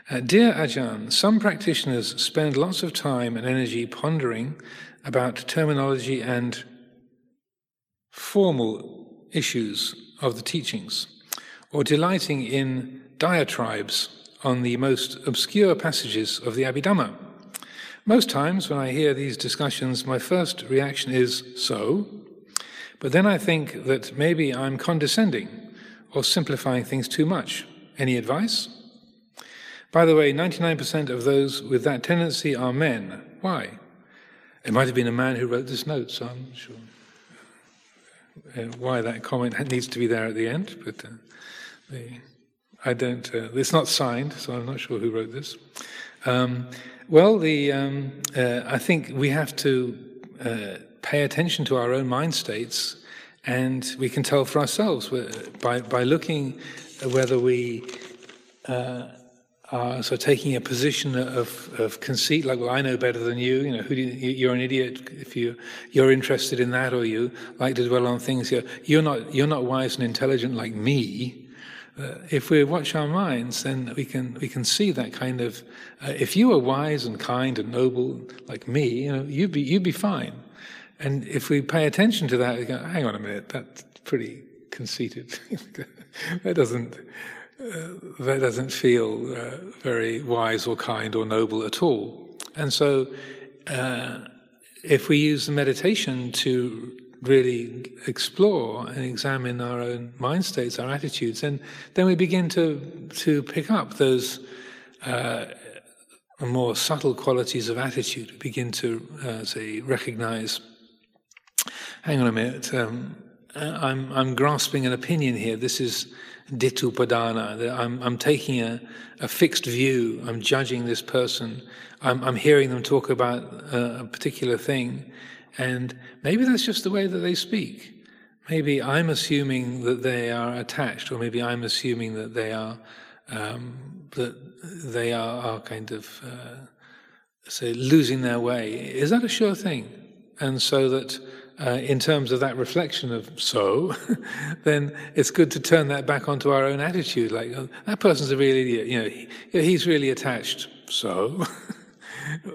Uh, Dear Ajahn, some practitioners spend lots of time and energy pondering about terminology and formal issues of the teachings or delighting in diatribes on the most obscure passages of the Abhidhamma. Most times when I hear these discussions, my first reaction is so, but then I think that maybe I'm condescending or simplifying things too much. Any advice? By the way, 99% of those with that tendency are men. Why? It might have been a man who wrote this note, so I'm sure uh, why that comment needs to be there at the end, but uh, I don't. Uh, it's not signed, so I'm not sure who wrote this. Um, well, the um, uh, I think we have to uh, pay attention to our own mind states, and we can tell for ourselves by by looking whether we uh, are so taking a position of, of conceit, like, well, I know better than you. You know, who you, are an idiot if you you're interested in that, or you like to dwell on things. You're, you're not you're not wise and intelligent like me. Uh, if we watch our minds, then we can we can see that kind of. Uh, if you were wise and kind and noble like me, you know, you'd be you'd be fine. And if we pay attention to that, we go, hang on a minute, that's pretty conceited. that doesn't uh, that doesn't feel uh, very wise or kind or noble at all. And so, uh, if we use the meditation to really explore and examine our own mind states, our attitudes, and then we begin to to pick up those uh, more subtle qualities of attitude. We begin to uh, say recognize. Hang on a minute. Um, I'm I'm grasping an opinion here. This is ditthupadana. I'm, I'm taking a, a, fixed view. I'm judging this person. I'm, I'm hearing them talk about a, a, particular thing. And maybe that's just the way that they speak. Maybe I'm assuming that they are attached, or maybe I'm assuming that they are um, that they are, are kind of uh, say losing their way. Is that a sure thing? And so that uh, in terms of that reflection of so, then it's good to turn that back onto our own attitude. Like, oh, that person's a real idiot. You know, he, he's really attached. So,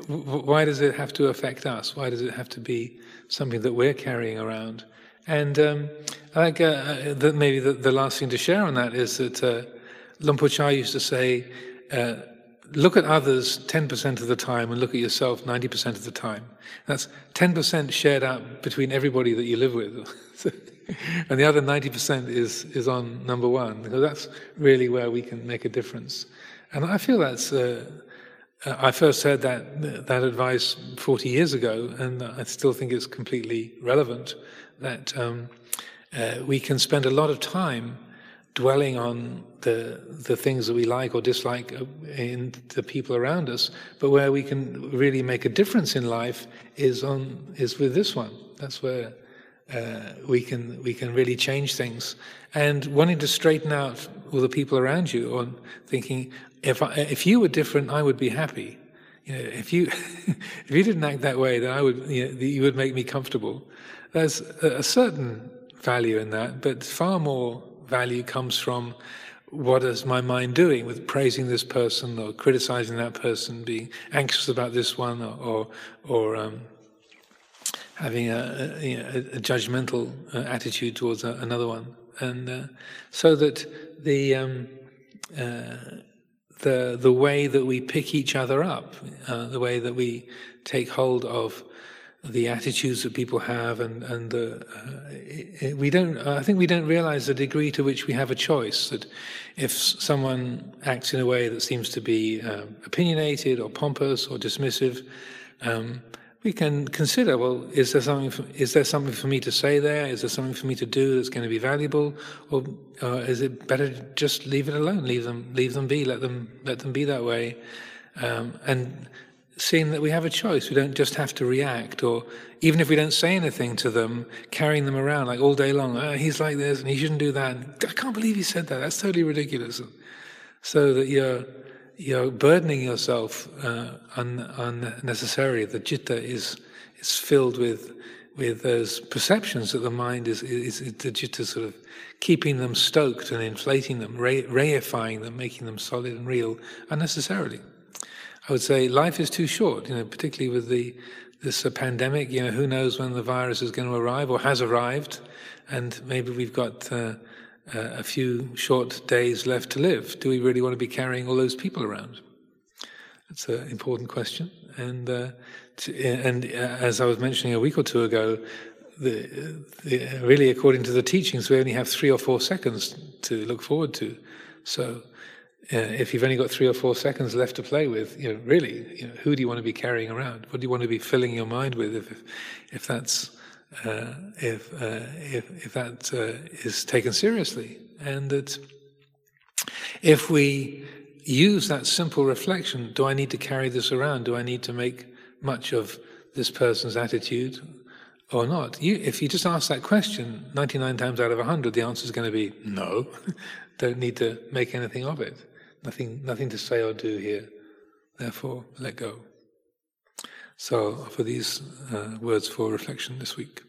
why does it have to affect us? Why does it have to be something that we're carrying around? And um, I think uh, uh that maybe the, the, last thing to share on that is that uh, Luang Por used to say, uh, look at others 10% of the time and look at yourself 90% of the time. That's 10% shared out between everybody that you live with. and the other 90% is, is on number one, because that's really where we can make a difference. And I feel that's, uh, I first heard that, that advice 40 years ago, and I still think it's completely relevant that um, uh, we can spend a lot of time dwelling on the the things that we like or dislike in the people around us, but where we can really make a difference in life is on is with this one. That's where uh, we can we can really change things. And wanting to straighten out all the people around you, or thinking if I, if you were different, I would be happy. You know, if you if you didn't act that way, then I would you, know, you would make me comfortable. There's a certain value in that, but far more value comes from what is my mind doing with praising this person or criticizing that person, being anxious about this one, or or, or um, having a, a, a judgmental uh, attitude towards a, another one, and uh, so that the um, uh, the the way that we pick each other up, uh, the way that we take hold of the attitudes that people have, and and the, uh, we don't. I think we don't realize the degree to which we have a choice. That if someone acts in a way that seems to be um, opinionated or pompous or dismissive, um, we can consider. Well, is there something? For, is there something for me to say there? Is there something for me to do that's going to be valuable, or uh, is it better just leave it alone? Leave them. Leave them be. Let them. Let them be that way. Um, and seeing that we have a choice. We don't just have to react, or even if we don't say anything to them, carrying them around like all day long. Oh, he's like this, and he shouldn't do that. I can't believe he said that. That's totally ridiculous. So that you're you're burdening yourself uh, un- unnecessarily. The citta is is filled with with those perceptions that the mind is is, is the citta sort of keeping them stoked and inflating them, re- reifying them, making them solid and real unnecessarily. I would say life is too short, you know, particularly with the this uh, pandemic. You know, who knows when the virus is going to arrive or has arrived, and maybe we've got uh, a few short days left to live. Do we really want to be carrying all those people around? It's an important question. And, uh, to, and uh, as I was mentioning a week or two ago, the, the, really, according to the teachings, we only have three or four seconds to look forward to. So, uh, if you've only got three or four seconds left to play with, you know, really, you know, who do you want to be carrying around? What do you want to be filling your mind with? If, if that's uh, if, uh, if if that uh, is taken seriously, and that if we use that simple reflection, do I need to carry this around? Do I need to make much of this person's attitude or not? You, if you just ask that question 99 times out of 100, the answer is going to be no. Don't need to make anything of it. Nothing, nothing to say or do here. Therefore, let go. So, for these uh, words for reflection this week.